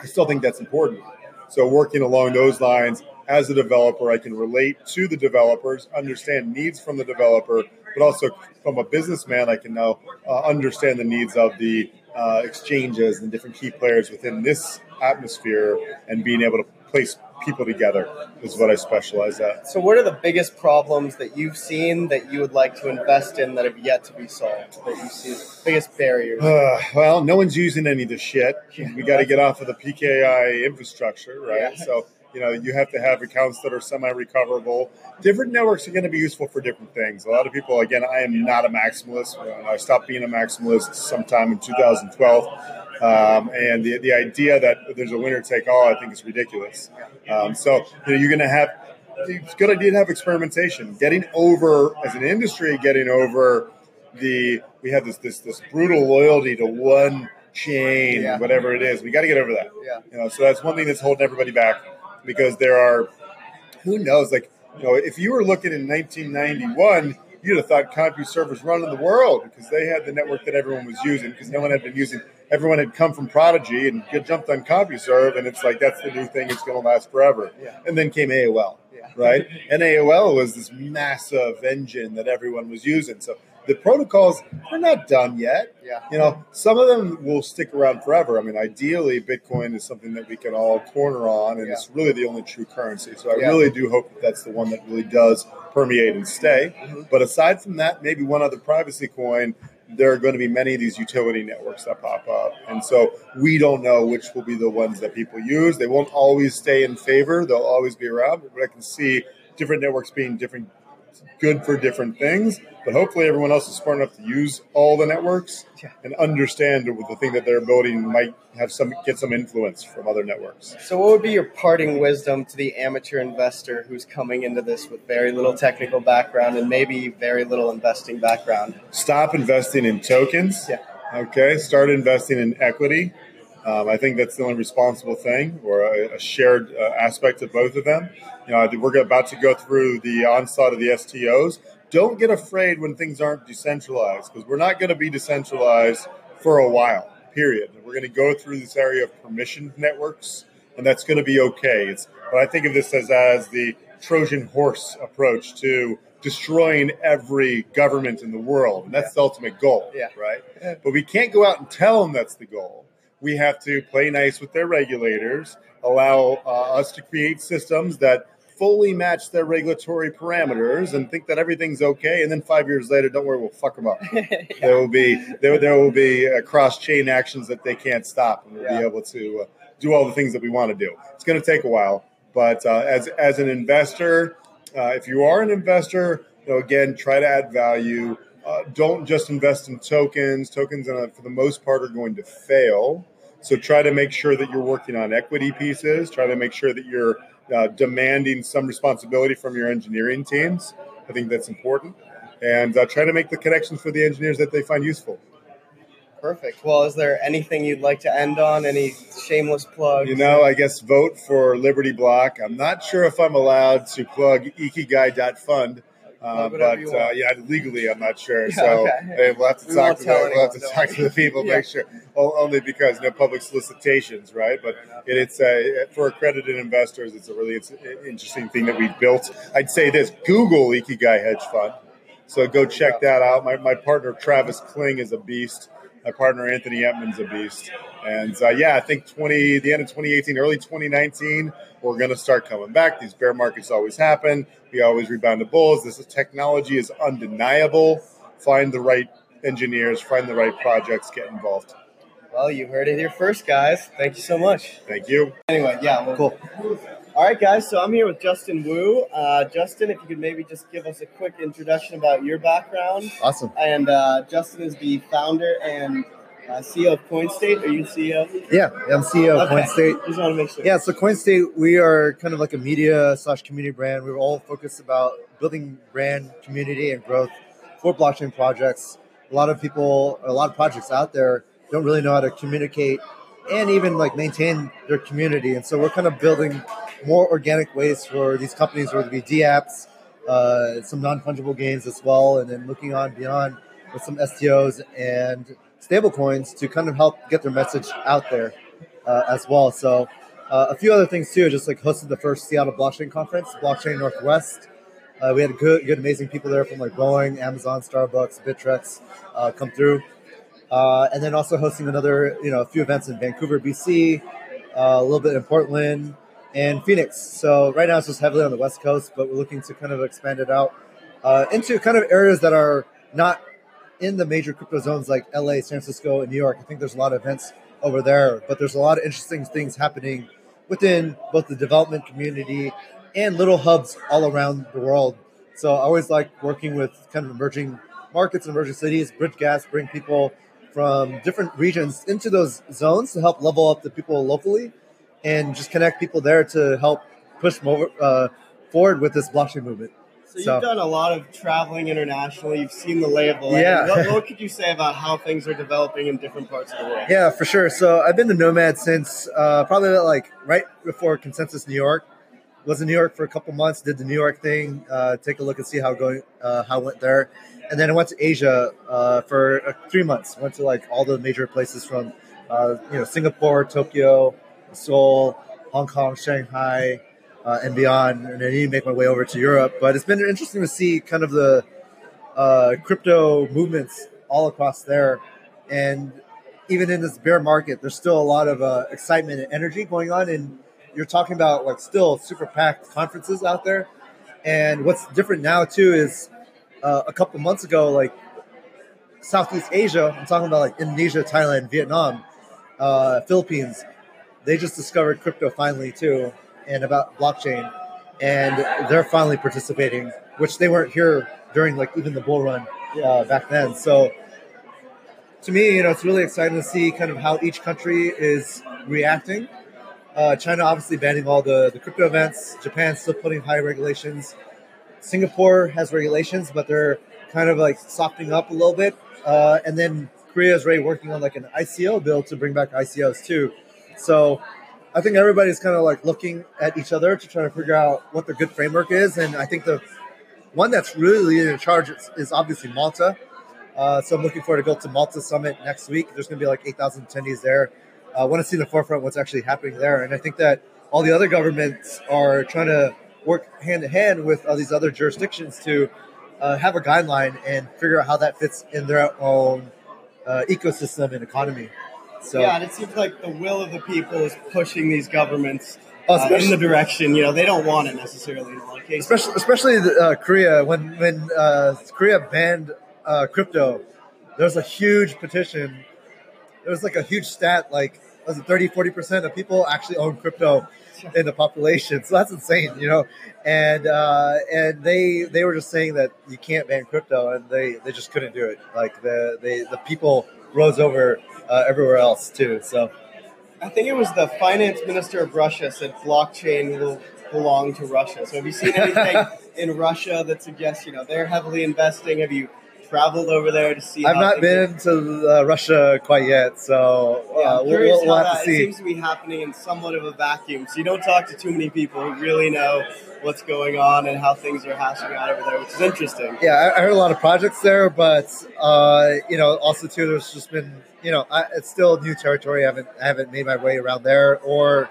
I still think that's important. So working along those lines as a developer, I can relate to the developers, understand needs from the developer, but also from a businessman, I can now uh, understand the needs of the uh, exchanges and different key players within this atmosphere and being able to place people together is what I specialize at. So, what are the biggest problems that you've seen that you would like to invest in that have yet to be solved? That you see the biggest barriers? Uh, well, no one's using any of the shit. We got to get off of the PKI infrastructure, right? Yeah. So. You know, you have to have accounts that are semi-recoverable. Different networks are going to be useful for different things. A lot of people, again, I am not a maximalist. I stopped being a maximalist sometime in 2012 um, and the, the idea that there's a winner take all, I think, is ridiculous. Um, so you know, you're going to have it's a good idea to have experimentation. Getting over as an industry, getting over the we have this this this brutal loyalty to one chain, yeah. whatever it is. We got to get over that. Yeah. You know, so that's one thing that's holding everybody back because there are who knows like you know if you were looking in 1991 you'd have thought CompuServe was running the world because they had the network that everyone was using because no one had been using everyone had come from Prodigy and jumped on CompuServe, and it's like that's the new thing; it's going to last forever. Yeah. And then came AOL, yeah. right? and AOL was this massive engine that everyone was using. So the protocols are not done yet. Yeah. You know, some of them will stick around forever. I mean, ideally, Bitcoin is something that we can all corner on, and yeah. it's really the only true currency. So I yeah. really do hope that that's the one that really does permeate and stay. Mm-hmm. But aside from that, maybe one other privacy coin there are going to be many of these utility networks that pop up. And so we don't know which will be the ones that people use. They won't always stay in favor, they'll always be around. But I can see different networks being different good for different things. But hopefully, everyone else is smart enough to use all the networks and understand the thing that they're building might have some get some influence from other networks. So, what would be your parting wisdom to the amateur investor who's coming into this with very little technical background and maybe very little investing background? Stop investing in tokens. Yeah. Okay. Start investing in equity. Um, I think that's the only responsible thing, or a, a shared uh, aspect of both of them. You know, we're about to go through the onslaught of the STOs. Don't get afraid when things aren't decentralized, because we're not going to be decentralized for a while. Period. We're going to go through this area of permissioned networks, and that's going to be okay. It's, but I think of this as as the Trojan horse approach to destroying every government in the world, and that's yeah. the ultimate goal, yeah. right? But we can't go out and tell them that's the goal we have to play nice with their regulators, allow uh, us to create systems that fully match their regulatory parameters and think that everything's okay. And then five years later, don't worry, we'll fuck them up. yeah. *laughs* There will be there, there will be uh, cross chain actions that they can't stop, and we'll yeah. be able to uh, do all the things that we want to do. It's going to take a while, but uh, as as an investor, uh, if you are an investor, you know, again, try to add value. Uh, don't just invest in tokens. Tokens, uh, for the most part, are going to fail. So try to make sure that you're working on equity pieces. Try to make sure that you're uh, demanding some responsibility from your engineering teams. I think that's important. And uh, try to make the connections for the engineers that they find useful. Perfect. Well, is there anything you'd like to end on? Any shameless plugs? You know, I guess vote for Liberty Block. I'm not sure if I'm allowed to plug ikigai.fund uh, but uh, yeah, legally, I'm not sure. *laughs* Yeah, so okay. we'll have to we talk to the, we'll have to talk to the people, *laughs* yeah. make sure. Only because no public solicitations, right? But it, it's uh, for accredited investors. It's a really it's interesting thing that we built. I'd say this: Google Ikigai Hedge Fund. So go check that out. My, my partner Travis Kling is a beast. My partner Anthony Etman's a beast. And uh, yeah, I think 20 the end of 2018, early 2019, we're going to start coming back. These bear markets always happen. We always rebound to bulls. This technology is undeniable. Find the right engineers, find the right projects, get involved. Well, you heard it here first, guys. Thank you so much. Thank you. Anyway, yeah, well, cool. All right, guys. So I'm here with Justin Wu. Uh, Justin, if you could maybe just give us a quick introduction about your background. Awesome. And uh, Justin is the founder and uh, CEO of CoinState. Are you CEO? Yeah, I'm CEO of Okay. CoinState. Just want to make sure. Yeah, so CoinState, we are kind of like a media slash community brand. We're all focused about building brand community and growth for blockchain projects. A lot of people, a lot of projects out there don't really know how to communicate and even like maintain their community. And so we're kind of building more organic ways for these companies, whether it be D apps, uh, some non fungible gains as well, and then looking on beyond with some STOs and stablecoins to kind of help get their message out there uh, as well. So uh, a few other things too, just like hosted the first Seattle Blockchain Conference, Blockchain Northwest. Uh, we had good, good, amazing people there from like Boeing, Amazon, Starbucks, Bittrex uh, come through, uh, and then also hosting another, you know, a few events in Vancouver, BC, uh, a little bit in Portland and Phoenix. So right now it's just heavily on the West Coast, but we're looking to kind of expand it out uh, into kind of areas that are not in the major crypto zones like LA, San Francisco, and New York. I think there's a lot of events over there, but there's a lot of interesting things happening within both the development community and little hubs all around the world. So I always like working with kind of emerging markets and emerging cities, bridge gas, bring people from different regions into those zones to help level up the people locally and just connect people there to help push more, uh, forward with this blockchain movement. So you've done a lot of traveling internationally. You've seen the lay of the land. Yeah. What, what could you say about how things are developing in different parts of the world? Yeah, for sure. So I've been to Nomad since uh, probably like right before Consensus New York. Was in New York for a couple months. Did the New York thing. Uh, take a look and see how going uh, how it went there, and then I went to Asia uh, for three months. Went to like all the major places from uh, you know Singapore, Tokyo, Seoul, Hong Kong, Shanghai, uh, and beyond. And then I make my way over to Europe. But it's been interesting to see kind of the uh, crypto movements all across there, and even in this bear market, there's still a lot of excitement and energy going on. And you're talking about like still super packed conferences out there. And what's different now too is uh, a couple months ago, like Southeast Asia, I'm talking about like Indonesia, Thailand, Vietnam, uh, Philippines. They just discovered crypto finally too, and about blockchain, and they're finally participating, which they weren't here during like even the bull run uh, back then. So to me, you know, it's really exciting to see kind of how each country is reacting. Uh, China obviously banning all the, the crypto events. Japan still putting high regulations. Singapore has regulations, but they're kind of like softening up a little bit. Uh, and then Korea is already working on like an ICO bill to bring back ICOs too. So I think everybody's kind of like looking at each other to try to figure out what the good framework is. And I think the one that's really leading the charge is, is obviously Malta. Uh, so I'm looking forward to go to Malta Summit next week. There's going to be like 8,000 attendees there. I want to see the forefront what's actually happening there, and I think that all the other governments are trying to work hand in hand with all these other jurisdictions to uh, have a guideline and figure out how that fits in their own uh, ecosystem and economy. So yeah, and it seems like the will of the people is pushing these governments uh, in the direction. You know, they don't want it necessarily in a lot of cases. especially especially the, uh, Korea when when uh, Korea banned uh, crypto, there was a huge petition. There was like a huge stat, like was it 30, 40 percent of people actually own crypto in the population. So that's insane, you know. And uh, and they they were just saying that you can't ban crypto, and they, they just couldn't do it. Like the they the people rose over uh, everywhere else too. So I think it was the finance minister of Russia said blockchain will belong to Russia. So have you seen anything *laughs* in Russia that suggests you know they're heavily investing? Have you traveled over there to see? I've not are- been to uh, Russia quite yet. So Yeah, uh, I'm we'll, we'll have to It see. seems to be happening in somewhat of a vacuum. So you don't talk to too many people who really know what's going on and how things are hashing out over there, which is interesting. Yeah, I, I heard a lot of projects there, but uh, you know, also too, there's just been you know, I, it's still new territory. I haven't I haven't made my way around there or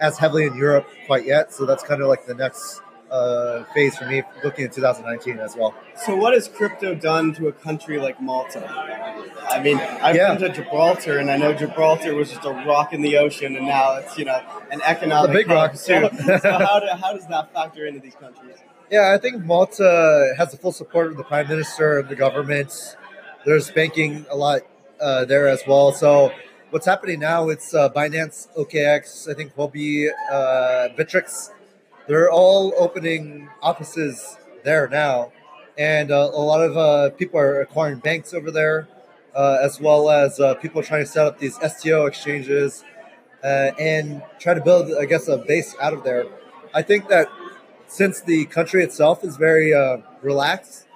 as heavily in Europe quite yet. So that's kind of like the next uh, phase for me, looking at 2019 as well. So what has crypto done to a country like Malta? I mean, I've Yeah. been to Gibraltar, and I know Gibraltar was just a rock in the ocean, and now it's you know an economic The big rock, too. *laughs* so how, *laughs* do, how does that factor into these countries? Yeah, I think Malta has the full support of the prime minister and the government. There's banking a lot uh, there as well. So what's happening now? It's uh, Binance, OKX, I think Huobi, uh, Bittrex. They're all opening offices there now, and uh, a lot of uh, people are acquiring banks over there. uh, as well as uh, people trying to set up these STO exchanges uh, and try to build, I guess, a base out of there. I think that since the country itself is very uh, relaxed,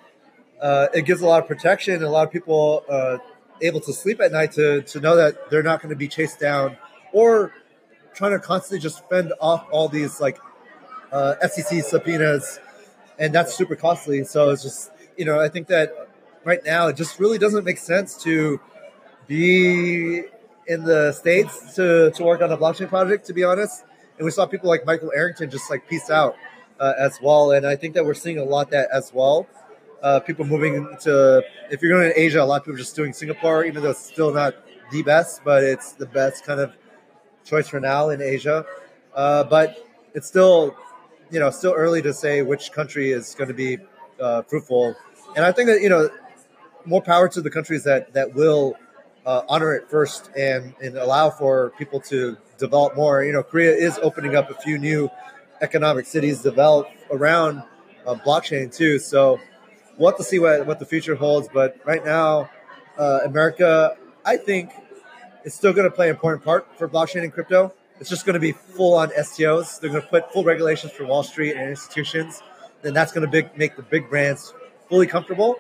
it gives a lot of protection. And a lot of people able to sleep at night to, to know that they're not going to be chased down or trying to constantly just fend off all these like uh, SEC subpoenas, and that's super costly. So it's just you know I think that right now it just really doesn't make sense to be in the states to to work on a blockchain project. To be honest, and we saw people like Michael Arrington just like peace out uh, as well, and I think that we're seeing a lot that as well. Uh, people moving to if you're going to Asia, a lot of people just doing Singapore, even though it's still not the best, but it's the best kind of choice for now in Asia. Uh, but it's still, you know, still early to say which country is going to be uh, fruitful. And I think that you know, more power to the countries that that will uh, honor it first and and allow for people to develop more. You know, Korea is opening up a few new economic cities develop around uh, blockchain too. So we'll have to see what what the future holds. But right now, uh, America, I think is still going to play an important part for blockchain and crypto. It's just going to be full on STOs. They're going to put full regulations for Wall Street and institutions. Then that's going to big, make the big brands fully comfortable.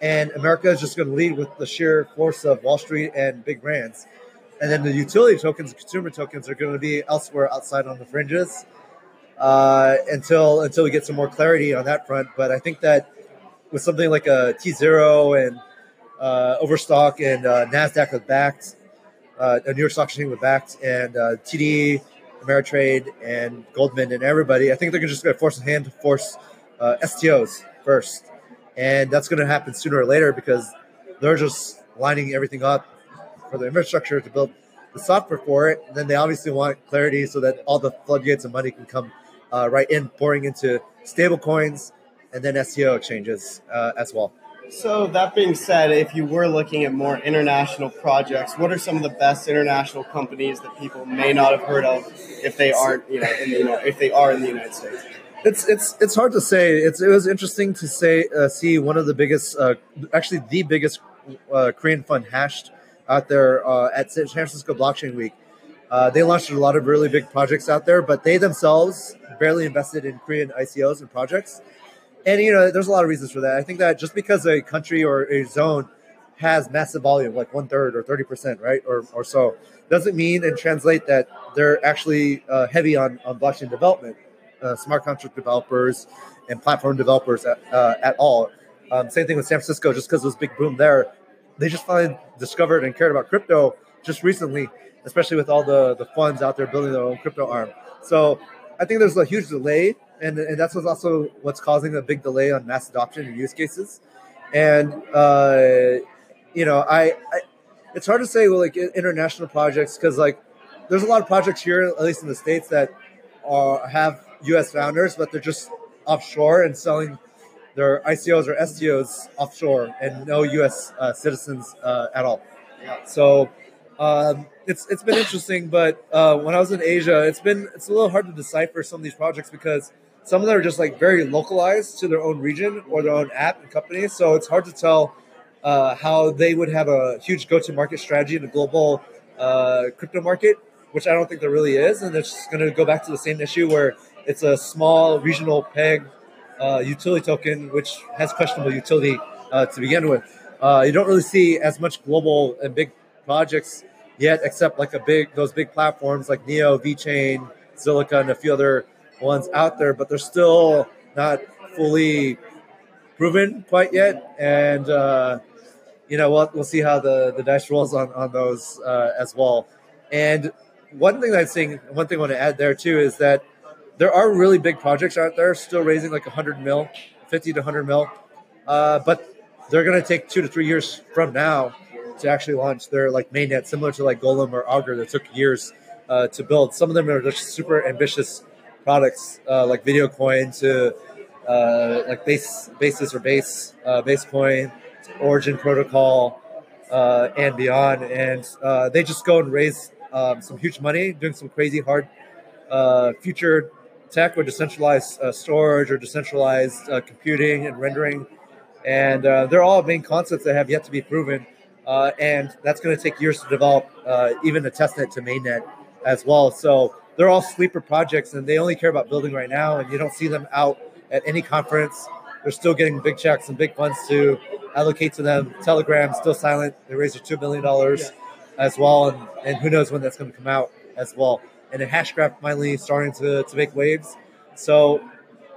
And America is just going to lead with the sheer force of Wall Street and big brands. And then the utility tokens, consumer tokens, are going to be elsewhere outside on the fringes uh, until until we get some more clarity on that front. But I think that with something like a T zero and uh, Overstock and uh, Nasdaq with backed uh, a New York Stock Exchange with Bakkt and uh, TD, Ameritrade, and Goldman, and everybody. I think they're just going to force hand to force uh, STOs first, and that's going to happen sooner or later because they're just lining everything up for the infrastructure to build the software for it. And then they obviously want clarity so that all the floodgates of money can come uh, right in, pouring into stable coins and then STO exchanges uh, as well. So that being said, if you were looking at more international projects, what are some of the best international companies that people may not have heard of if they aren't, you know, in the, if they are in the United States? It's it's it's hard to say. It's it was interesting to say uh, see one of the biggest, uh, actually the biggest uh, Korean fund hashed out there uh, at San Francisco Blockchain Week. Uh, they launched a lot of really big projects out there, but they themselves barely invested in Korean ICOs and projects and you know, there's a lot of reasons for that. I think that just because a country or a zone has massive volume, like one third or thirty percent, right, or or so, doesn't mean and translate that they're actually uh, heavy on on blockchain development, uh, smart contract developers, and platform developers at, uh, at all. Um, same thing with San Francisco. Just because it was big boom there, they just finally discovered and cared about crypto just recently, especially with all the the funds out there building their own crypto arm. So I think there's a huge delay and and that's what's also what's causing a big delay on mass adoption and use cases. And uh, you know, I, I, it's hard to say well, like international projects because like there's a lot of projects here, at least in the states, that are have U.S. founders, but they're just offshore and selling their ICOs or STOs offshore and no U.S. Uh, citizens uh, at all. So um, it's it's been interesting, but uh, when I was in Asia, it's been it's a little hard to decipher some of these projects because some of them are just like very localized to their own region or their own app and company. So it's hard to tell uh, how they would have a huge go-to-market strategy in a global uh, crypto market, which I don't think there really is. And it's going to go back to the same issue where it's a small regional peg uh, utility token, which has questionable utility uh, to begin with. Uh, you don't really see as much global and big projects yet, except like a big those big platforms like Neo, VeChain, Zilliqa, and a few other ones out there, but they're still not fully proven quite yet. And uh, you know, we'll, we'll see how the, the dice rolls on on those uh, as well. And one thing I'm saying, one thing I want to add there too is that there are really big projects out there still raising like 100 mil, 50 to 100 mil, uh, but they're going to take two to three years from now to actually launch their like mainnet, similar to like Golem or Augur that took years uh, to build. Some of them are just super ambitious products uh, like video coin to uh, like base basis or base uh, base coin origin protocol uh, and beyond and uh, they just go and raise um, some huge money doing some crazy hard uh, future tech or decentralized storage or decentralized computing and rendering and they're all main concepts that have yet to be proven and that's going to take years to develop, even a testnet to mainnet as well. So they're all sleeper projects, and they only care about building right now, and you don't see them out at any conference. They're still getting big checks and big funds to allocate to them. Telegram still silent. They raised their two million dollars as well, and, and who knows when that's going to come out as well. And then Hashgraph finally starting to, to make waves. So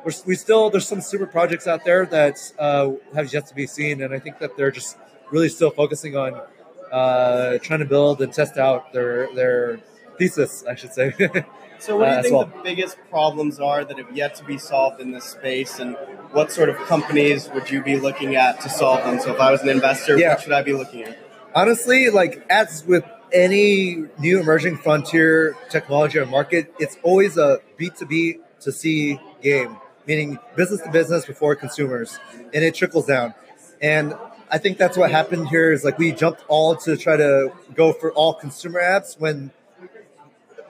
we're, we still there's some super projects out there that uh, have yet to be seen, and I think that they're just really still focusing on uh, trying to build and test out their their thesis, I should say. *laughs* So, what do Uh, you as think well. the biggest problems are that have yet to be solved in this space, and what sort of companies would you be looking at to solve them? So, if I was an investor, Yeah. what should I be looking at? honestly, like as with any new emerging frontier technology or market, it's always a B two B to C game, meaning business to business before consumers, and it trickles down. And I think that's what happened here. Is like we jumped all to try to go for all consumer apps when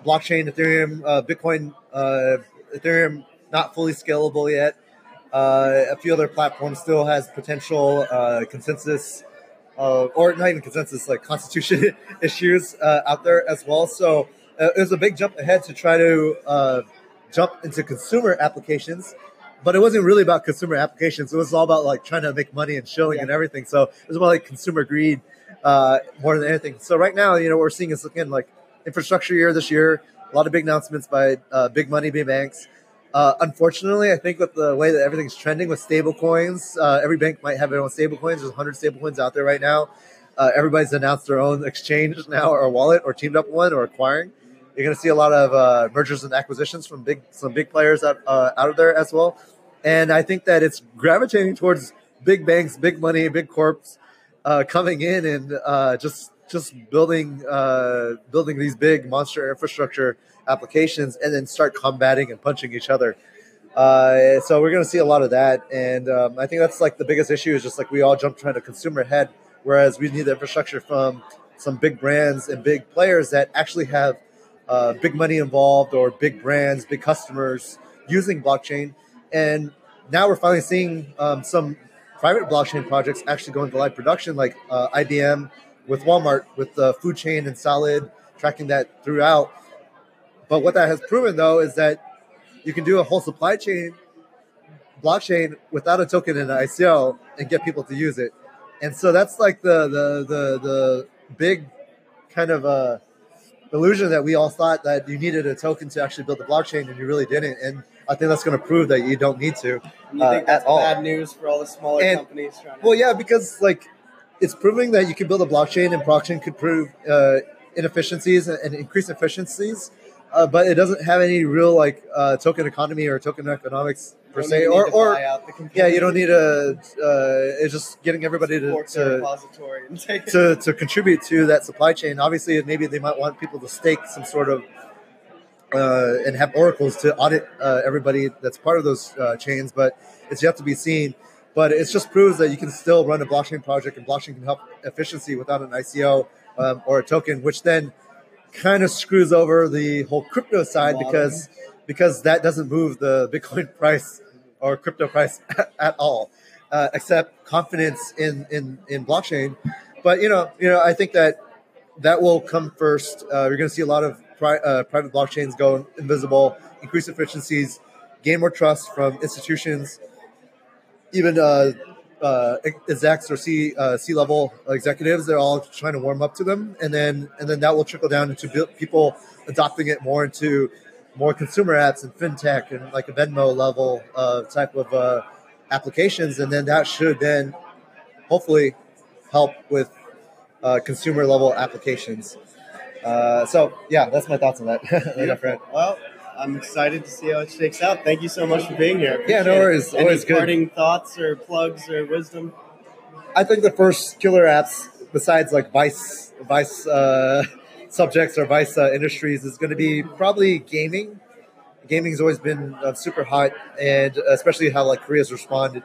blockchain, Ethereum, uh, Bitcoin, uh, Ethereum not fully scalable yet. Uh, a few other platforms still has potential uh, consensus uh, or not even consensus, like constitution *laughs* issues uh, out there as well. So uh, it was a big jump ahead to try to uh, jump into consumer applications, but it wasn't really about consumer applications. It was all about like trying to make money and shilling and everything. So it was about like consumer greed uh, more than anything. So right now, you know, what we're seeing is again like infrastructure year this year. A lot of big announcements by uh, big money, big banks. Uh, unfortunately, I think with the way that everything's trending with stable coins, uh, every bank might have their own stable coins. There's 100 stable coins out there right now. Uh, everybody's announced their own exchange *laughs* now or wallet or teamed up one or acquiring. You're going to see a lot of uh, mergers and acquisitions from big some big players out, uh, out of there as well. And I think that it's gravitating towards big banks, big money, big corps coming in and just just building uh, building these big monster infrastructure applications and then start combating and punching each other. Uh, so we're going to see a lot of that, and um, I think that's like the biggest issue is just like we all jump trying to consumer head, whereas we need the infrastructure from some big brands and big players that actually have uh, big money involved or big brands, big customers using blockchain, and now we're finally seeing um, some private blockchain projects actually going to live production, like uh, IBM with Walmart with the food chain and solid tracking that throughout. But what that has proven though is that you can do a whole supply chain blockchain without a token in an ICO and get people to use it. And so that's like the the the, the big kind of uh, illusion that we all thought that you needed a token to actually build the blockchain and you really didn't. And I think that's going to prove that you don't need to uh, think that's at all. bad news for all the smaller And- companies Well, yeah, because like it's proving that you can build a blockchain, and blockchain could prove uh, inefficiencies and, and increase efficiencies, uh, but it doesn't have any real like uh, token economy or token economics per se, or or buy out the yeah, you don't need a. Uh, it's just getting everybody to to, repository and take to to contribute to that supply chain. Obviously, maybe they might want people to stake some sort of. Uh, and have oracles to audit uh, everybody that's part of those uh, chains, but it's yet to be seen. But it just proves that you can still run a blockchain project, and blockchain can help efficiency without an ICO um, or a token, which then kind of screws over the whole crypto side because because that doesn't move the *laughs* Bitcoin price or crypto price *laughs* at all, uh, except confidence in, in in blockchain. But you know, you know, I think that that will come first. Uh, you're going to see a lot of pri- uh, private blockchains go invisible, increase efficiencies, gain more trust from institutions, even uh, uh, execs or C uh, C level executives. They're all trying to warm up to them, and then and then that will trickle down into people adopting it more into more consumer apps and fintech and like a Venmo level uh, type of uh, applications, and then that should then hopefully help with uh, consumer level applications. Uh, so yeah, that's my thoughts on that. *laughs* Well, I'm excited to see how it shakes out. Thank you so much for being here. Yeah, no Appreciate it. worries. Any Always good. parting thoughts or plugs or wisdom? I think the first killer apps, besides like Vice, Vice uh, *laughs* subjects or Vice uh, industries, is going to be probably gaming. Gaming's always been uh, super hot, and especially how like Korea's responded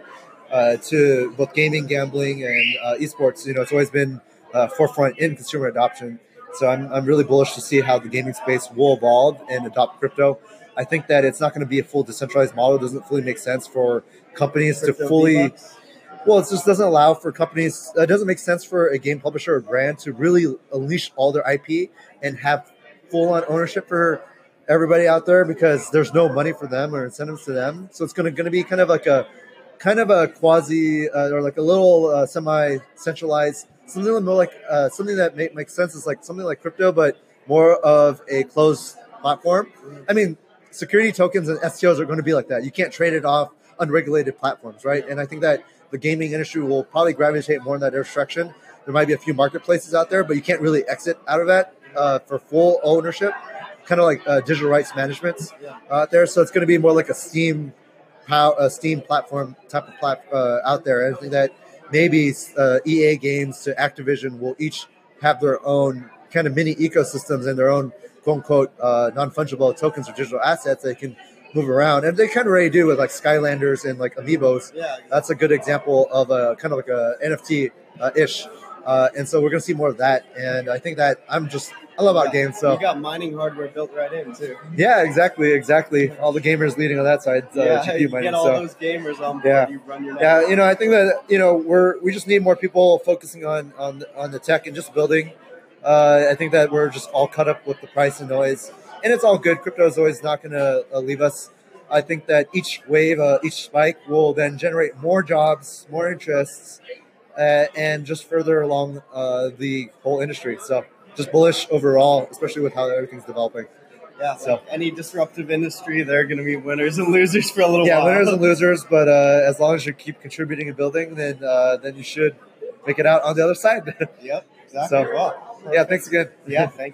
uh, to both gaming, gambling, and uh, esports. You know, it's always been uh, forefront in consumer adoption. So I'm, I'm really bullish to see how the gaming space will evolve and adopt crypto. I think that it's not going to be a full decentralized model. It doesn't fully make sense for companies Crypto to fully V-Bucks? Well, it just doesn't allow for companies. It doesn't make sense for a game publisher or brand to really unleash all their IP and have full on ownership for everybody out there because there's no money for them or incentives to them. So it's going to going to be kind of like a kind of a quasi uh, or like a little uh, semi centralized something more like uh, something that make, makes sense is like something like crypto, but more of a closed platform. I mean, security tokens and STOs are going to be like that. You can't trade it off unregulated platforms, right? And I think that the gaming industry will probably gravitate more in that direction. There might be a few marketplaces out there, but you can't really exit out of that uh, for full ownership, kind of like uh, digital rights management out there. So it's going to be more like a Steam, a Steam platform type of plat, uh, out there. I think that maybe uh, EA games to Activision will each have their own kind of mini ecosystems and their own quote unquote uh, non fungible tokens or digital assets they can move around, and they kind of already do with like Skylanders and like Amiibos. Yeah, that's a good example of a kind of like a NFT uh, ish. Uh, and so we're gonna see more of that, and I think that I'm just I love out games. So you got mining hardware built right in too. Yeah, exactly, exactly. All the gamers leading on that side. Uh, yeah, GPU you mining, get all so. those gamers on board. Yeah. You run your Yeah, you know, I think that you know we're we just need more people focusing on on on the tech and just building. Uh, I think that we're just all caught up with the price and noise, and it's all good. Crypto is always not going to uh, leave us. I think that each wave, uh, each spike, will then generate more jobs, more interests, uh, and just further along uh, the whole industry. So, just bullish overall, especially with how everything's developing. Yeah, So- like any disruptive industry, there are going to be winners and losers for a little yeah, while. Yeah, winners and *laughs* losers. But uh, as long as you keep contributing and building, then uh, then you should make it out on the other side. *laughs* Yep, exactly. So- Well, yeah, thanks again. yeah, thank you.